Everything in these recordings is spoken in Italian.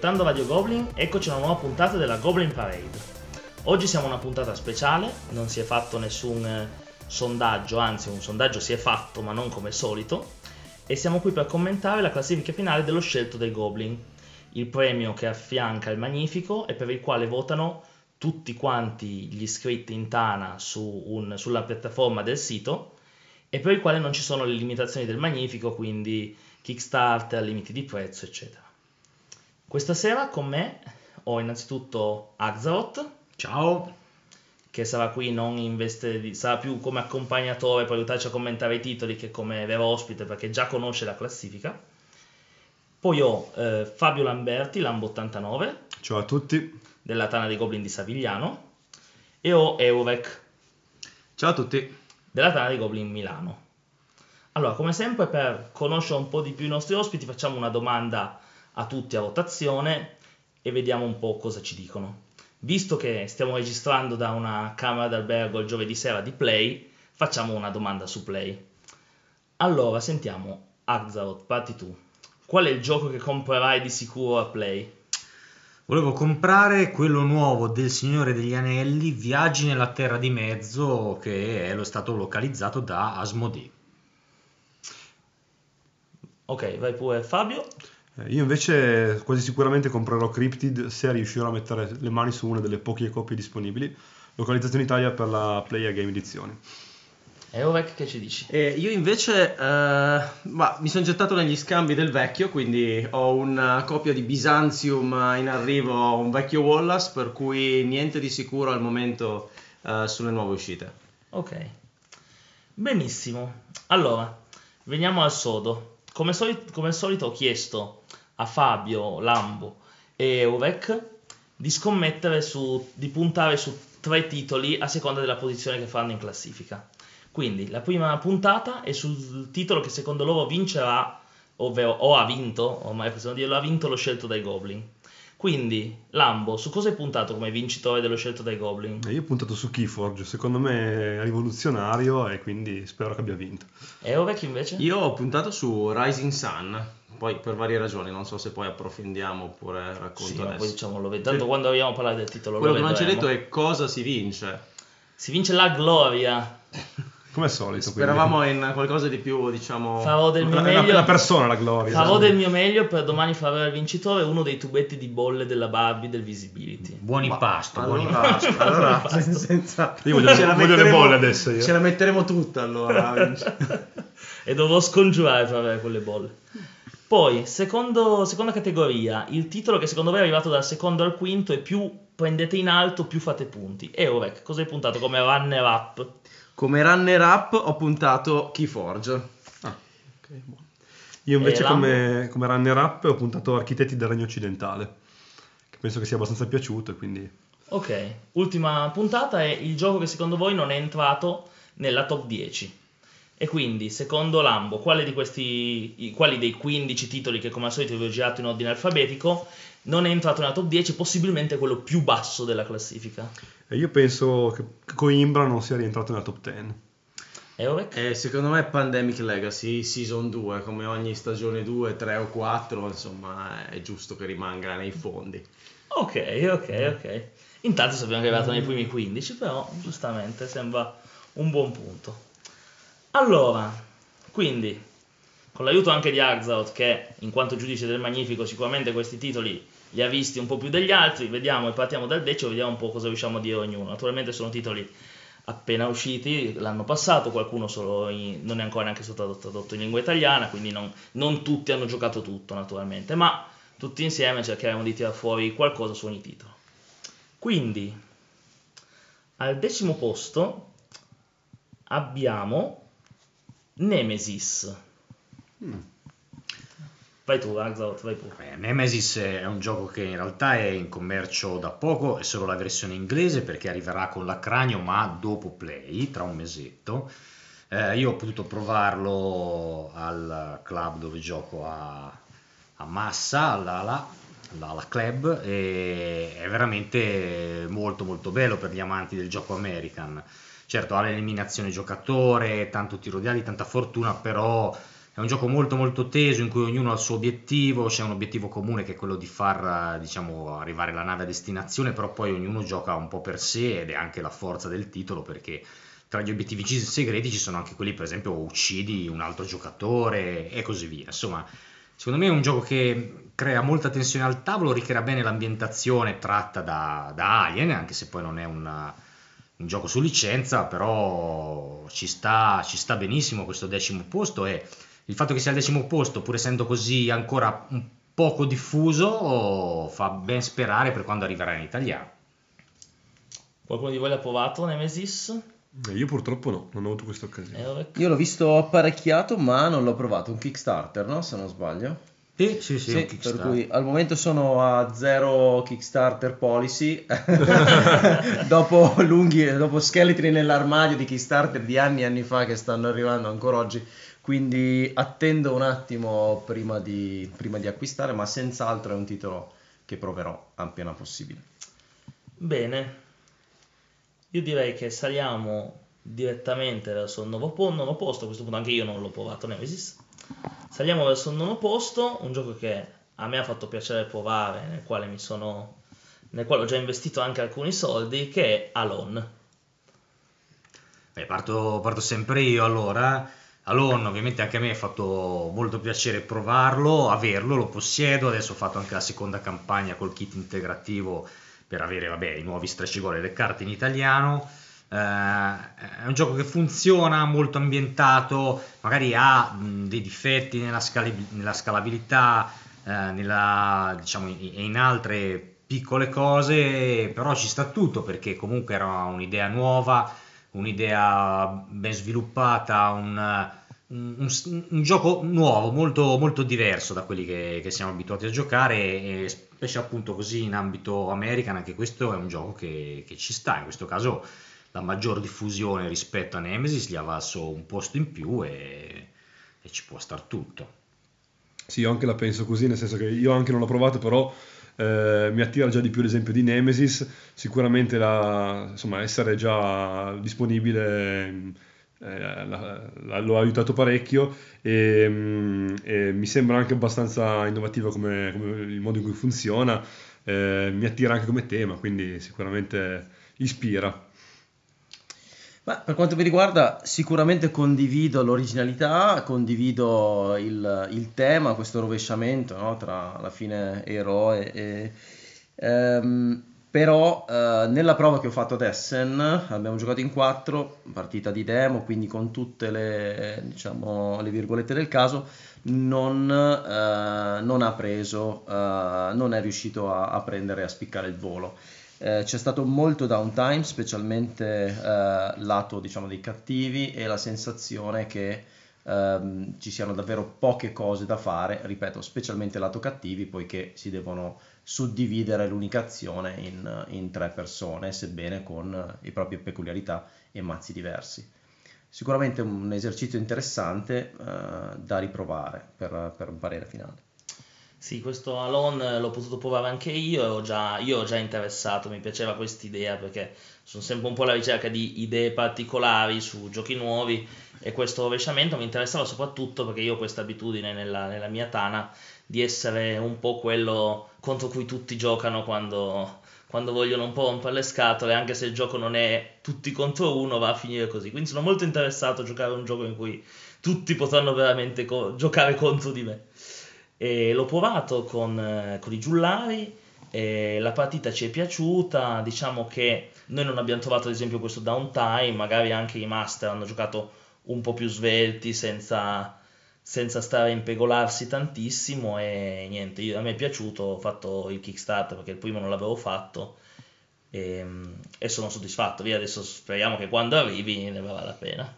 Aspettando Radio Goblin, eccoci a una nuova puntata della Goblin Parade. Oggi siamo una puntata speciale, non si è fatto nessun eh, sondaggio, anzi un sondaggio si è fatto ma non come solito, e siamo qui per commentare la classifica finale dello scelto dei Goblin, il premio che affianca il Magnifico e per il quale votano tutti quanti gli iscritti in Tana su un, sulla piattaforma del sito e per il quale non ci sono le limitazioni del Magnifico, quindi Kickstarter, limiti di prezzo, eccetera. Questa sera con me ho innanzitutto Axaroth. Ciao. Che sarà qui non in veste di... sarà più come accompagnatore per aiutarci a commentare i titoli che come vero ospite perché già conosce la classifica. Poi ho eh, Fabio Lamberti, Lambo89. Ciao a tutti. Della Tana dei Goblin di Savigliano. E ho Eurek. Ciao a tutti. Della Tana dei Goblin Milano. Allora, come sempre, per conoscere un po' di più i nostri ospiti, facciamo una domanda a tutti a votazione e vediamo un po' cosa ci dicono. Visto che stiamo registrando da una camera d'albergo il giovedì sera di Play, facciamo una domanda su Play. Allora, sentiamo, Axaroth, parti tu. Qual è il gioco che comprerai di sicuro a Play? Volevo comprare quello nuovo del Signore degli Anelli, Viaggi nella Terra di Mezzo, che è lo stato localizzato da Asmodee. Ok, vai pure Fabio. Eh, io invece quasi sicuramente comprerò Cryptid se riuscirò a mettere le mani su una delle poche copie disponibili. Localizzazione Italia per la Play Game Edizione. E Ovec che ci dici? Eh, io invece eh, bah, mi sono gettato negli scambi del vecchio, quindi ho una copia di Byzantium in arrivo, un vecchio Wallace, per cui niente di sicuro al momento eh, sulle nuove uscite. Ok, benissimo. Allora, veniamo al sodo. Come, soli- come al solito ho chiesto a Fabio, Lambo e Ovec di scommettere su, di puntare su tre titoli a seconda della posizione che fanno in classifica. Quindi la prima puntata è sul titolo che secondo loro vincerà, ovvero o ha vinto, ormai possiamo dirlo, ha vinto lo scelto dai Goblin. Quindi, Lambo, su cosa hai puntato come vincitore dello scelto dai Goblin? Eh, io ho puntato su Keyforge, secondo me è rivoluzionario e quindi spero che abbia vinto. E Ovec invece? Io ho puntato su Rising Sun, poi per varie ragioni, non so se poi approfondiamo oppure racconto sì, adesso. poi diciamo, lo ved- tanto sì. quando vogliamo parlare del titolo Quello che non ci hai detto è cosa si vince. Si vince la gloria. Come al solito. Speravamo quindi. in qualcosa di più, diciamo. Farò del mio la, meglio. La persona, la gloria. Farò del mio meglio per domani far avere al vincitore uno dei tubetti di bolle della Barbie del Visibility. Buoni Ma, pasto, allora, buoni pasto. Allora, senza... Io voglio, ce la voglio le bolle adesso. Io. Ce la metteremo tutta allora. e dovrò scongiurare per avere quelle bolle. Poi, secondo, seconda categoria, il titolo che secondo me è arrivato dal secondo al quinto e più prendete in alto, più fate punti. E Orek, cosa hai puntato come runner up? Come runner up ho puntato Keyforge. Ah, ok, buono. Io invece come, come, runner up ho puntato Architetti del Regno Occidentale, che penso che sia abbastanza piaciuto, quindi... Ok, ultima puntata è il gioco che secondo voi non è entrato nella top 10. E quindi, secondo Lambo, quale di questi, quali dei 15 titoli che come al solito vi ho girato in ordine alfabetico non è entrato nella top 10, possibilmente quello più basso della classifica? E io penso che Coimbra non sia rientrato nella top 10. Eurek? Eh, secondo me Pandemic Legacy Season 2, come ogni stagione 2, 3 o 4, insomma è giusto che rimanga nei fondi. Ok, ok, ok. Intanto sappiamo che è arrivato nei primi 15, però giustamente sembra un buon punto. Allora, quindi, con l'aiuto anche di Arzaot, che in quanto giudice del Magnifico sicuramente questi titoli li ha visti un po' più degli altri, vediamo e partiamo dal decimo, vediamo un po' cosa riusciamo a dire ognuno. Naturalmente sono titoli appena usciti l'anno passato, qualcuno in, non è ancora neanche stato tradotto in lingua italiana, quindi non, non, tutti hanno giocato tutto naturalmente, ma tutti insieme cercheremo di tirare fuori qualcosa su ogni titolo. Quindi, al decimo posto abbiamo Nemesis. Hmm. Vai tu, Axaut, vai pure. Nemesis è un gioco che in realtà è in commercio da poco, è solo la versione inglese perché arriverà con l'accranio ma dopo Play, tra un mesetto. Eh, io ho potuto provarlo al club dove gioco a, a Massa, all'Ala, all'Ala Club, e è veramente molto molto bello per gli amanti del gioco American certo ha l'eliminazione giocatore, tanto tiro di ali, tanta fortuna, però è un gioco molto molto teso in cui ognuno ha il suo obiettivo, c'è un obiettivo comune che è quello di far diciamo, arrivare la nave a destinazione, però poi ognuno gioca un po' per sé ed è anche la forza del titolo perché tra gli obiettivi segreti ci sono anche quelli per esempio uccidi un altro giocatore e così via. Insomma, secondo me è un gioco che crea molta tensione al tavolo, ricrea bene l'ambientazione tratta da, da Alien, anche se poi non è una, un gioco su licenza, però ci sta, ci sta benissimo questo decimo posto e il fatto che sia al decimo posto, pur essendo così ancora un poco diffuso, fa ben sperare per quando arriverà in italiano. Qualcuno di voi l'ha provato Nemesis? Eh, Io purtroppo no, non ho avuto questa occasione. Eurek? Io l'ho visto apparecchiato, ma non l'ho provato. Un Kickstarter, no? Se non sbaglio. Sì, sì, sì, Sì, per cui al momento sono a zero Kickstarter policy. dopo lunghi, dopo scheletri nell'armadio di Kickstarter di anni e anni fa che stanno arrivando ancora oggi. Quindi attendo un attimo prima di, prima di acquistare, ma senz'altro è un titolo che proverò appena possibile. Bene, io direi che saliamo direttamente verso il nuovo, po- nono posto. A questo punto anche io non l'ho provato Nemesis. Saliamo verso il nono posto, un gioco che a me ha fatto piacere provare, nel quale mi sono nel quale ho già investito anche alcuni soldi, che è Alone. Beh, parto, parto sempre io allora. Alone, ovviamente anche a me ha fatto molto piacere provarlo, averlo, lo possiedo. Adesso ho fatto anche la seconda campagna col kit integrativo per avere vabbè, i nuovi stretch goal e le carte in italiano. Eh, è un gioco che funziona, molto ambientato, magari ha mh, dei difetti nella, scali- nella scalabilità, eh, nella, diciamo, in- in altre piccole cose, però ci sta tutto perché comunque era un'idea nuova, un'idea ben sviluppata, un, un- un- gioco nuovo, molto, molto diverso da quelli che, che siamo abituati a giocare e specie appunto così in ambito American, anche questo è un gioco che, che ci sta, in questo caso la maggior diffusione rispetto a Nemesis gli ha valso un posto in più e, e ci può star tutto. Sì, io anche la penso così, nel senso che io anche non l'ho provato, però eh, mi attira già di più l'esempio di Nemesis, sicuramente la- insomma, essere già disponibile eh, la- la- lo aiutato parecchio e, mm, e mi sembra anche abbastanza innovativa come, come il modo in cui funziona, eh, mi attira anche come tema, quindi sicuramente ispira. Ma per quanto mi riguarda, sicuramente condivido l'originalità, condivido il, il tema, questo rovesciamento no, tra alla fine eroe e... ehm, però eh, nella prova che ho fatto ad Essen, abbiamo giocato in quattro, partita di demo, quindi con tutte le, diciamo, le virgolette del caso, non, eh, non ha preso, eh, non è riuscito a, a prendere a spiccare il volo. Eh, c'è stato molto downtime, specialmente eh, lato diciamo, dei cattivi e la sensazione che ehm, ci siano davvero poche cose da fare, ripeto, specialmente lato cattivi, poiché si devono suddividere l'unica azione in, in tre persone, sebbene con le proprie peculiarità e mazzi diversi. Sicuramente un esercizio interessante eh, da riprovare per, per un parere finale. Sì, questo Alone l'ho potuto provare anche io e ho già, io ho già interessato, mi piaceva quest'idea perché sono sempre un po' alla ricerca di idee particolari su giochi nuovi e questo rovesciamento mi interessava soprattutto perché io ho questa abitudine nella, nella mia tana di essere un po' quello contro cui tutti giocano quando, quando vogliono un po' rompere le scatole, anche se il gioco non è tutti contro uno, va a finire così. Quindi sono molto interessato a giocare a un gioco in cui tutti potranno veramente co- giocare contro di me. E l'ho provato con, eh, con i giullari, la partita ci è piaciuta, diciamo che noi non abbiamo trovato ad esempio questo downtime, magari anche i master hanno giocato un po' più svelti senza, senza stare a impegolarsi tantissimo e niente, io- a me è piaciuto, ho fatto il Kickstarter perché il primo non l'avevo fatto e, e sono soddisfatto, via adesso speriamo che quando arrivi ne varrà la pena.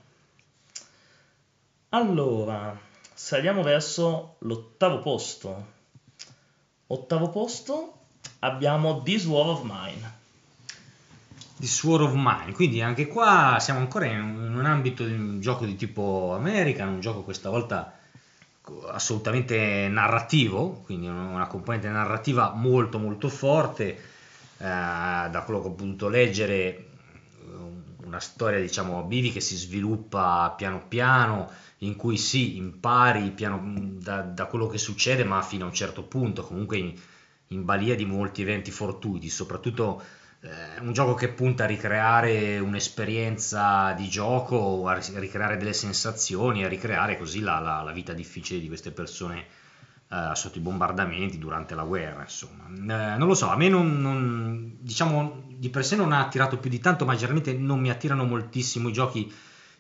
Allora, saliamo verso l'ottavo posto. Ottavo posto abbiamo This War of Mine. di Sword of Mine, quindi anche qua siamo ancora in un, ambito di un gioco di tipo American, un gioco questa volta assolutamente narrativo, quindi una componente narrativa molto molto forte, eh, da quello che ho potuto leggere, una storia, diciamo, Bivi che si sviluppa piano piano, in cui sì, impari piano, da, da quello che succede, ma fino a un certo punto, comunque in, in balia di molti eventi fortuiti, soprattutto eh, un gioco che punta a ricreare un'esperienza di gioco, a ricreare delle sensazioni, a ricreare così la, la, la vita difficile di queste persone eh, sotto i bombardamenti durante la guerra. Insomma, eh, non lo so, a me non, non, diciamo di per sé non ha attirato più di tanto, ma generalmente non mi attirano moltissimo i giochi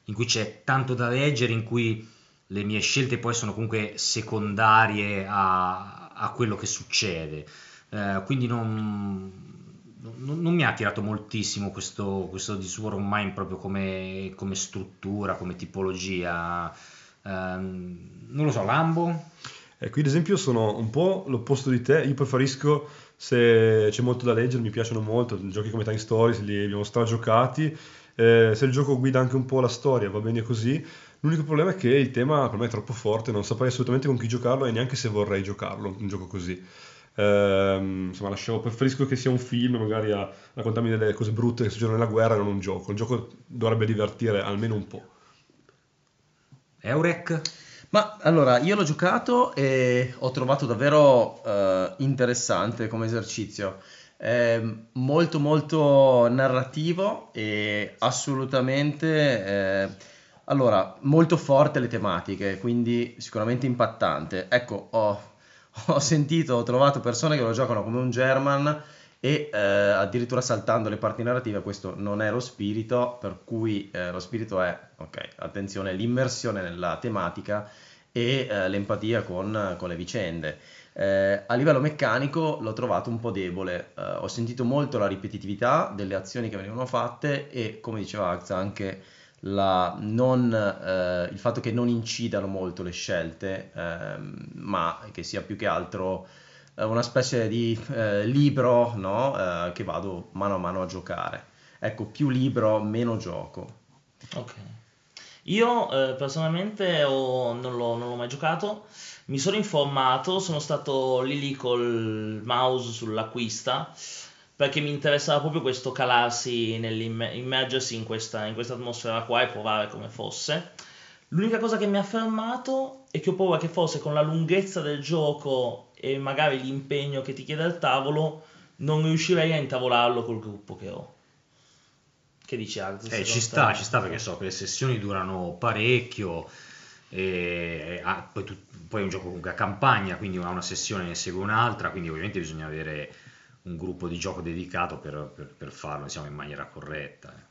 in cui c'è tanto da leggere, in cui le mie scelte poi sono comunque secondarie a, a quello che succede. Eh, quindi non, non, non, mi ha attirato moltissimo questo, questo This War of Mine proprio come, come struttura, come tipologia. Eh, non lo so, Lambo? Eh, qui ad esempio sono un po' l'opposto di te, io preferisco se c'è molto da leggere, mi piacciono molto, giochi come Time Stories li abbiamo stragiocati, eh, se il gioco guida anche un po' la storia va bene così, l'unico problema è che il tema per me è troppo forte, non saprei assolutamente con chi giocarlo e neanche se vorrei giocarlo, un gioco così. Eh, insomma, lasciavo, preferisco che sia un film, magari a raccontarmi delle cose brutte che succedono nella guerra, non un gioco. Il gioco dovrebbe divertire almeno un po'. Eurek? Ma allora, io l'ho giocato e ho trovato davvero eh, interessante come esercizio. È molto molto narrativo e assolutamente eh, allora, molto forte le tematiche, quindi sicuramente impattante. Ecco, ho, ho sentito, ho trovato persone che lo giocano come un German e eh, addirittura saltando le parti narrative, questo non è lo spirito, per cui eh, lo spirito è, ok, attenzione, l'immersione nella tematica e eh, l'empatia con, con, le vicende. Eh, a livello meccanico l'ho trovato un po' debole, eh, ho sentito molto la ripetitività delle azioni che venivano fatte e come diceva Axa anche non, eh, il fatto che non incidano molto le scelte, ehm, ma che sia più che altro una specie di eh, libro no? che vado mano a mano a giocare. Ecco, più libro, meno gioco. Ok. Io eh, personalmente ho, non, l'ho, non, l'ho, mai giocato, mi sono informato, sono stato lì lì col mouse sull'acquista perché mi interessava proprio questo calarsi, immergersi in questa, in questa atmosfera qua e provare come fosse. L'unica cosa che mi ha fermato è che ho paura che forse con la lunghezza del gioco e magari l'impegno che ti chiede al tavolo non riuscirei a intavolarlo col gruppo che ho. Che dici Arz? Eh, ci sta, ci sta perché so che le sessioni durano parecchio. E, ah, poi, tu, poi, è un gioco comunque a campagna, quindi una, una sessione ne segue un'altra, quindi ovviamente bisogna avere un gruppo di gioco dedicato per, per, per farlo diciamo, in maniera corretta. Eh.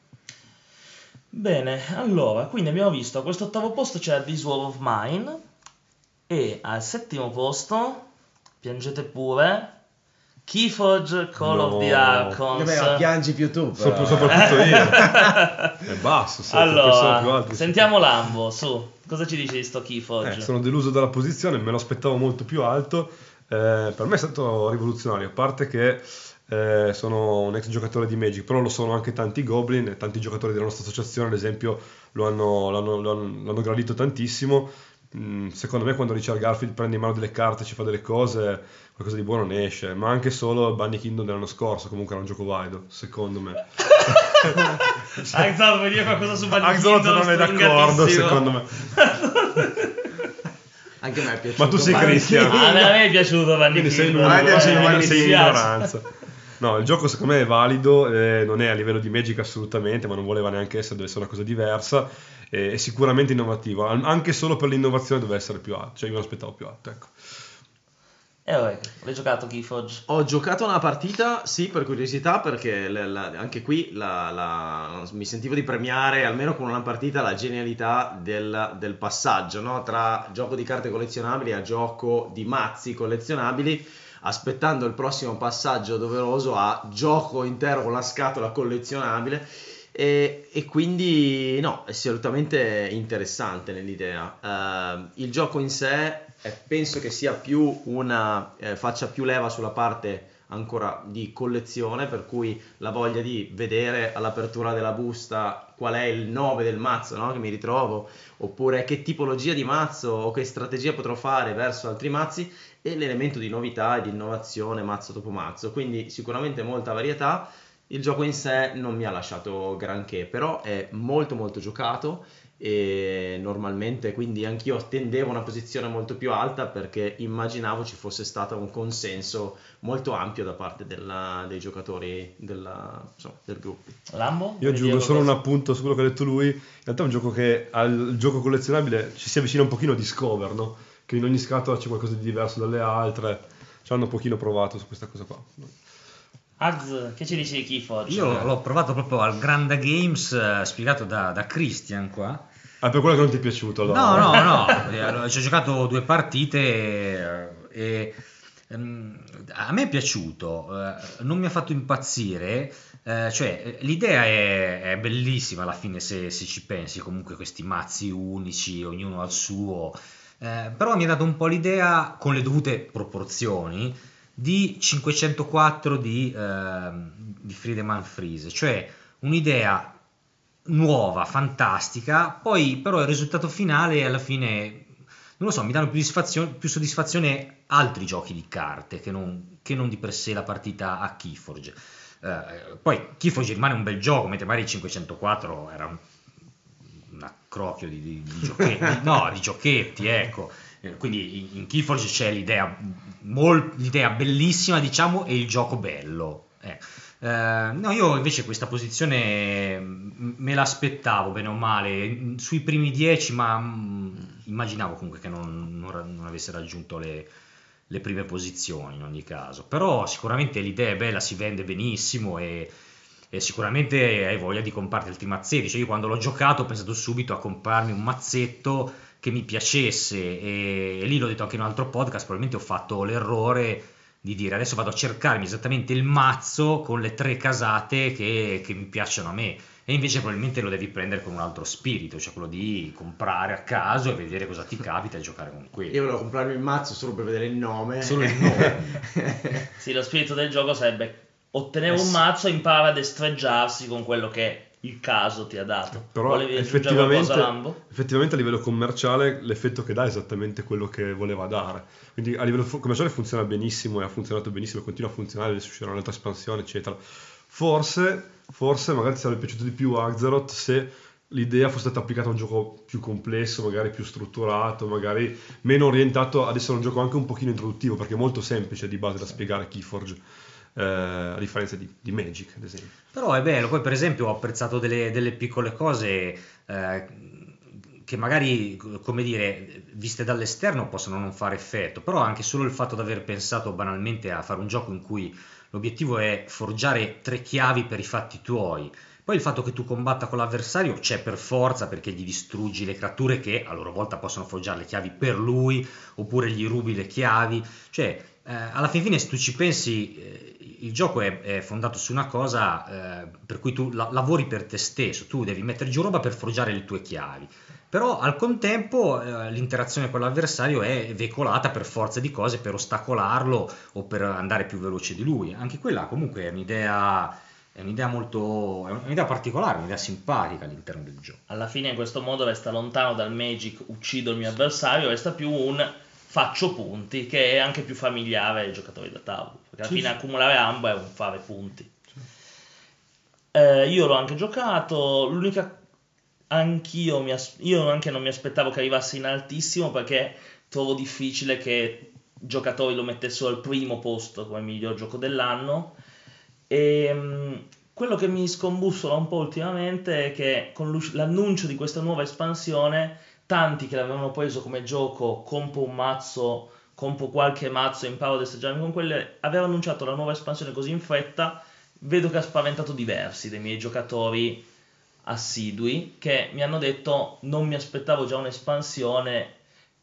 Bene, allora, quindi abbiamo visto a questo ottavo posto c'è This War of Mine e al settimo posto, piangete pure, Keyforge Call no. of the Archons. Vabbè, piangi più tu. Però. soprattutto io. è basso. Allora, sentiamo Lambo, su. Cosa ci dice di sto Keyforge? Eh, sono deluso dalla posizione, me lo aspettavo molto più alto. Eh, per me è stato rivoluzionario, a parte che eh, sono un ex giocatore di Magic, però lo sono anche tanti Goblin e tanti giocatori della nostra associazione, ad esempio, lo hanno, l'hanno, l'hanno, l'hanno gradito tantissimo. Mm, secondo me quando Richard Garfield prende in mano delle carte e ci fa delle cose, qualcosa di buono ne esce, ma anche solo il Bunny Kingdom dell'anno scorso, comunque era un gioco valido, secondo me. Axel, vuoi dire qualcosa su Bunny Kingdom? Axel non è d'accordo, secondo me. Anche a me è piaciuto. Ma tu sei Cristian. a me è piaciuto Bunny Kingdom. Sei l'unico, sei, sei in ignoranza. No, il gioco secondo me è valido, eh, non è a livello di Magic assolutamente, ma non voleva neanche essere, deve essere una cosa diversa è sicuramente innovativo, anche solo per l'innovazione deve essere più alto, cioè io me l'aspettavo più alto, ecco. E eh, vabbè, l'hai giocato Keyforge? Ho giocato una partita, sì, per curiosità, perché la, la, anche qui la, mi sentivo di premiare, almeno con una partita, la genialità del, del passaggio, no? Tra gioco di carte collezionabili a gioco di mazzi collezionabili, aspettando il prossimo passaggio doveroso a gioco intero con la scatola collezionabile e, e, quindi no, è assolutamente interessante nell'idea. Uh, il gioco in sé è, penso che sia più una, eh, faccia più leva sulla parte ancora di collezione, per cui la voglia di vedere all'apertura della busta qual è il 9 del mazzo no? che mi ritrovo, oppure che tipologia di mazzo o che strategia potrò fare verso altri mazzi e l'elemento di novità e di innovazione mazzo dopo mazzo. Quindi sicuramente molta varietà Il gioco in sé non mi ha lasciato granché, però è molto molto giocato e normalmente quindi anch'io attendevo una posizione molto più alta perché immaginavo ci fosse stato un consenso molto ampio da parte della, dei giocatori della, insomma, del gruppo. Lambo? Io aggiungo solo un qualcosa? appunto su quello che ha detto lui. In realtà è un gioco che al gioco collezionabile ci si avvicina un pochino a Discover, no? Che in ogni scatola c'è qualcosa di diverso dalle altre. Ci hanno un pochino provato su questa cosa qua. Ags, che ci dici di Keyforge? Io l'ho provato proprio al Granda Games, eh, spiegato da, da Christian qua. Ah, per quello che non ti è piaciuto allora. No, no, no, eh, ci ho giocato due partite eh, e ehm, a me è piaciuto, non mi ha fatto impazzire, cioè l'idea è, è bellissima alla fine se, se ci pensi, comunque questi mazzi unici, ognuno al suo, però mi ha dato un po' l'idea, con le dovute proporzioni, di 504 di, ehm, di Friedemann Friese, cioè un'idea nuova, fantastica, poi però il risultato finale alla fine, non lo so, mi danno più soddisfazione, più soddisfazione altri giochi di carte che non, che non di per sé la partita a Keyforge. Eh, poi Keyforge rimane un bel gioco, mentre magari il 504 era un, un accrocchio di, di- di giochetti, no, di giochetti, ecco. Eh, Quindi in, Keyforge c'è l'idea, mol- l'idea bellissima, diciamo, e il gioco bello. eh. Eh, no, io invece questa posizione mm, me l'aspettavo bene o male sui primi 10, ma mm, immaginavo comunque che non, non non avesse raggiunto le, le prime posizioni in ogni caso. Però sicuramente l'idea è bella, si vende benissimo e, e sicuramente hai voglia di comprarti altri mazzetti. Cioè io quando l'ho giocato ho pensato subito a comprarmi un mazzetto che mi piacesse e, e lì l'ho detto anche in un altro podcast, probabilmente ho fatto l'errore di dire adesso vado a cercarmi esattamente il mazzo con le tre casate che, che mi piacciono a me e invece probabilmente lo devi prendere con un altro spirito, cioè quello di comprare a caso e vedere cosa ti capita e giocare con quello. Io volevo comprarmi il mazzo solo per vedere il nome. Solo il nome. Sì, lo spirito del gioco sarebbe ottenere Eh un mazzo e imparare a destreggiarsi con quello che il caso ti ha dato. Però Volevi effettivamente, qualcosa, effettivamente a livello commerciale l'effetto che dà è esattamente quello che voleva dare. Quindi a livello commerciale funziona benissimo e ha funzionato benissimo, continua a funzionare, adesso uscirà un'altra espansione, eccetera. Forse, forse magari ti sarebbe piaciuto di più Axeroth se l'idea fosse stata applicata a un gioco più complesso, magari più strutturato, magari meno orientato ad essere un gioco anche un pochino introduttivo, perché è molto semplice di base da spiegare Keyforge, eh, a differenza di, di Magic, ad esempio. Però è bello, poi per esempio ho apprezzato delle, delle piccole cose eh, che magari, come dire, viste dall'esterno possono non fare effetto, però anche solo il fatto di aver pensato banalmente a fare un gioco in cui l'obiettivo è forgiare tre chiavi per i fatti tuoi. Poi il fatto che tu combatta con l'avversario c'è per forza perché gli distruggi le creature che a loro volta possono forgiare le chiavi per lui oppure gli rubi le chiavi. Cioè, eh, alla fin fine, se tu ci pensi, eh, il gioco è, è fondato su una cosa eh, per cui tu la- lavori per te stesso, tu devi mettere giù roba per forgiare le tue chiavi. Però al contempo eh, l'interazione con l'avversario è veicolata per forza di cose, per ostacolarlo o per andare più veloce di lui. Anche quella comunque è un'idea, è un'idea molto, è un'idea particolare, un'idea simpatica all'interno del gioco. Alla fine in questo modo resta lontano dal Magic uccido il mio avversario, resta più un faccio punti, che è anche più familiare ai giocatori da tavolo. Perché alla Sì, fine sì. accumulare ambo è un fare punti. Eh, io l'ho anche giocato, l'unica anch'io mi as- io anche non mi aspettavo che arrivasse in altissimo perché trovo difficile che giocatori lo mettessero al primo posto come miglior gioco dell'anno e mm, quello che mi scombussola un po' ultimamente è che con l'annuncio di questa nuova espansione tanti che l'avevano preso come gioco compro un mazzo compro qualche mazzo e imparo a destreggiarmi con quelle aveva annunciato la nuova espansione così in fretta vedo che ha spaventato diversi dei miei giocatori assidui che mi hanno detto non mi aspettavo già un'espansione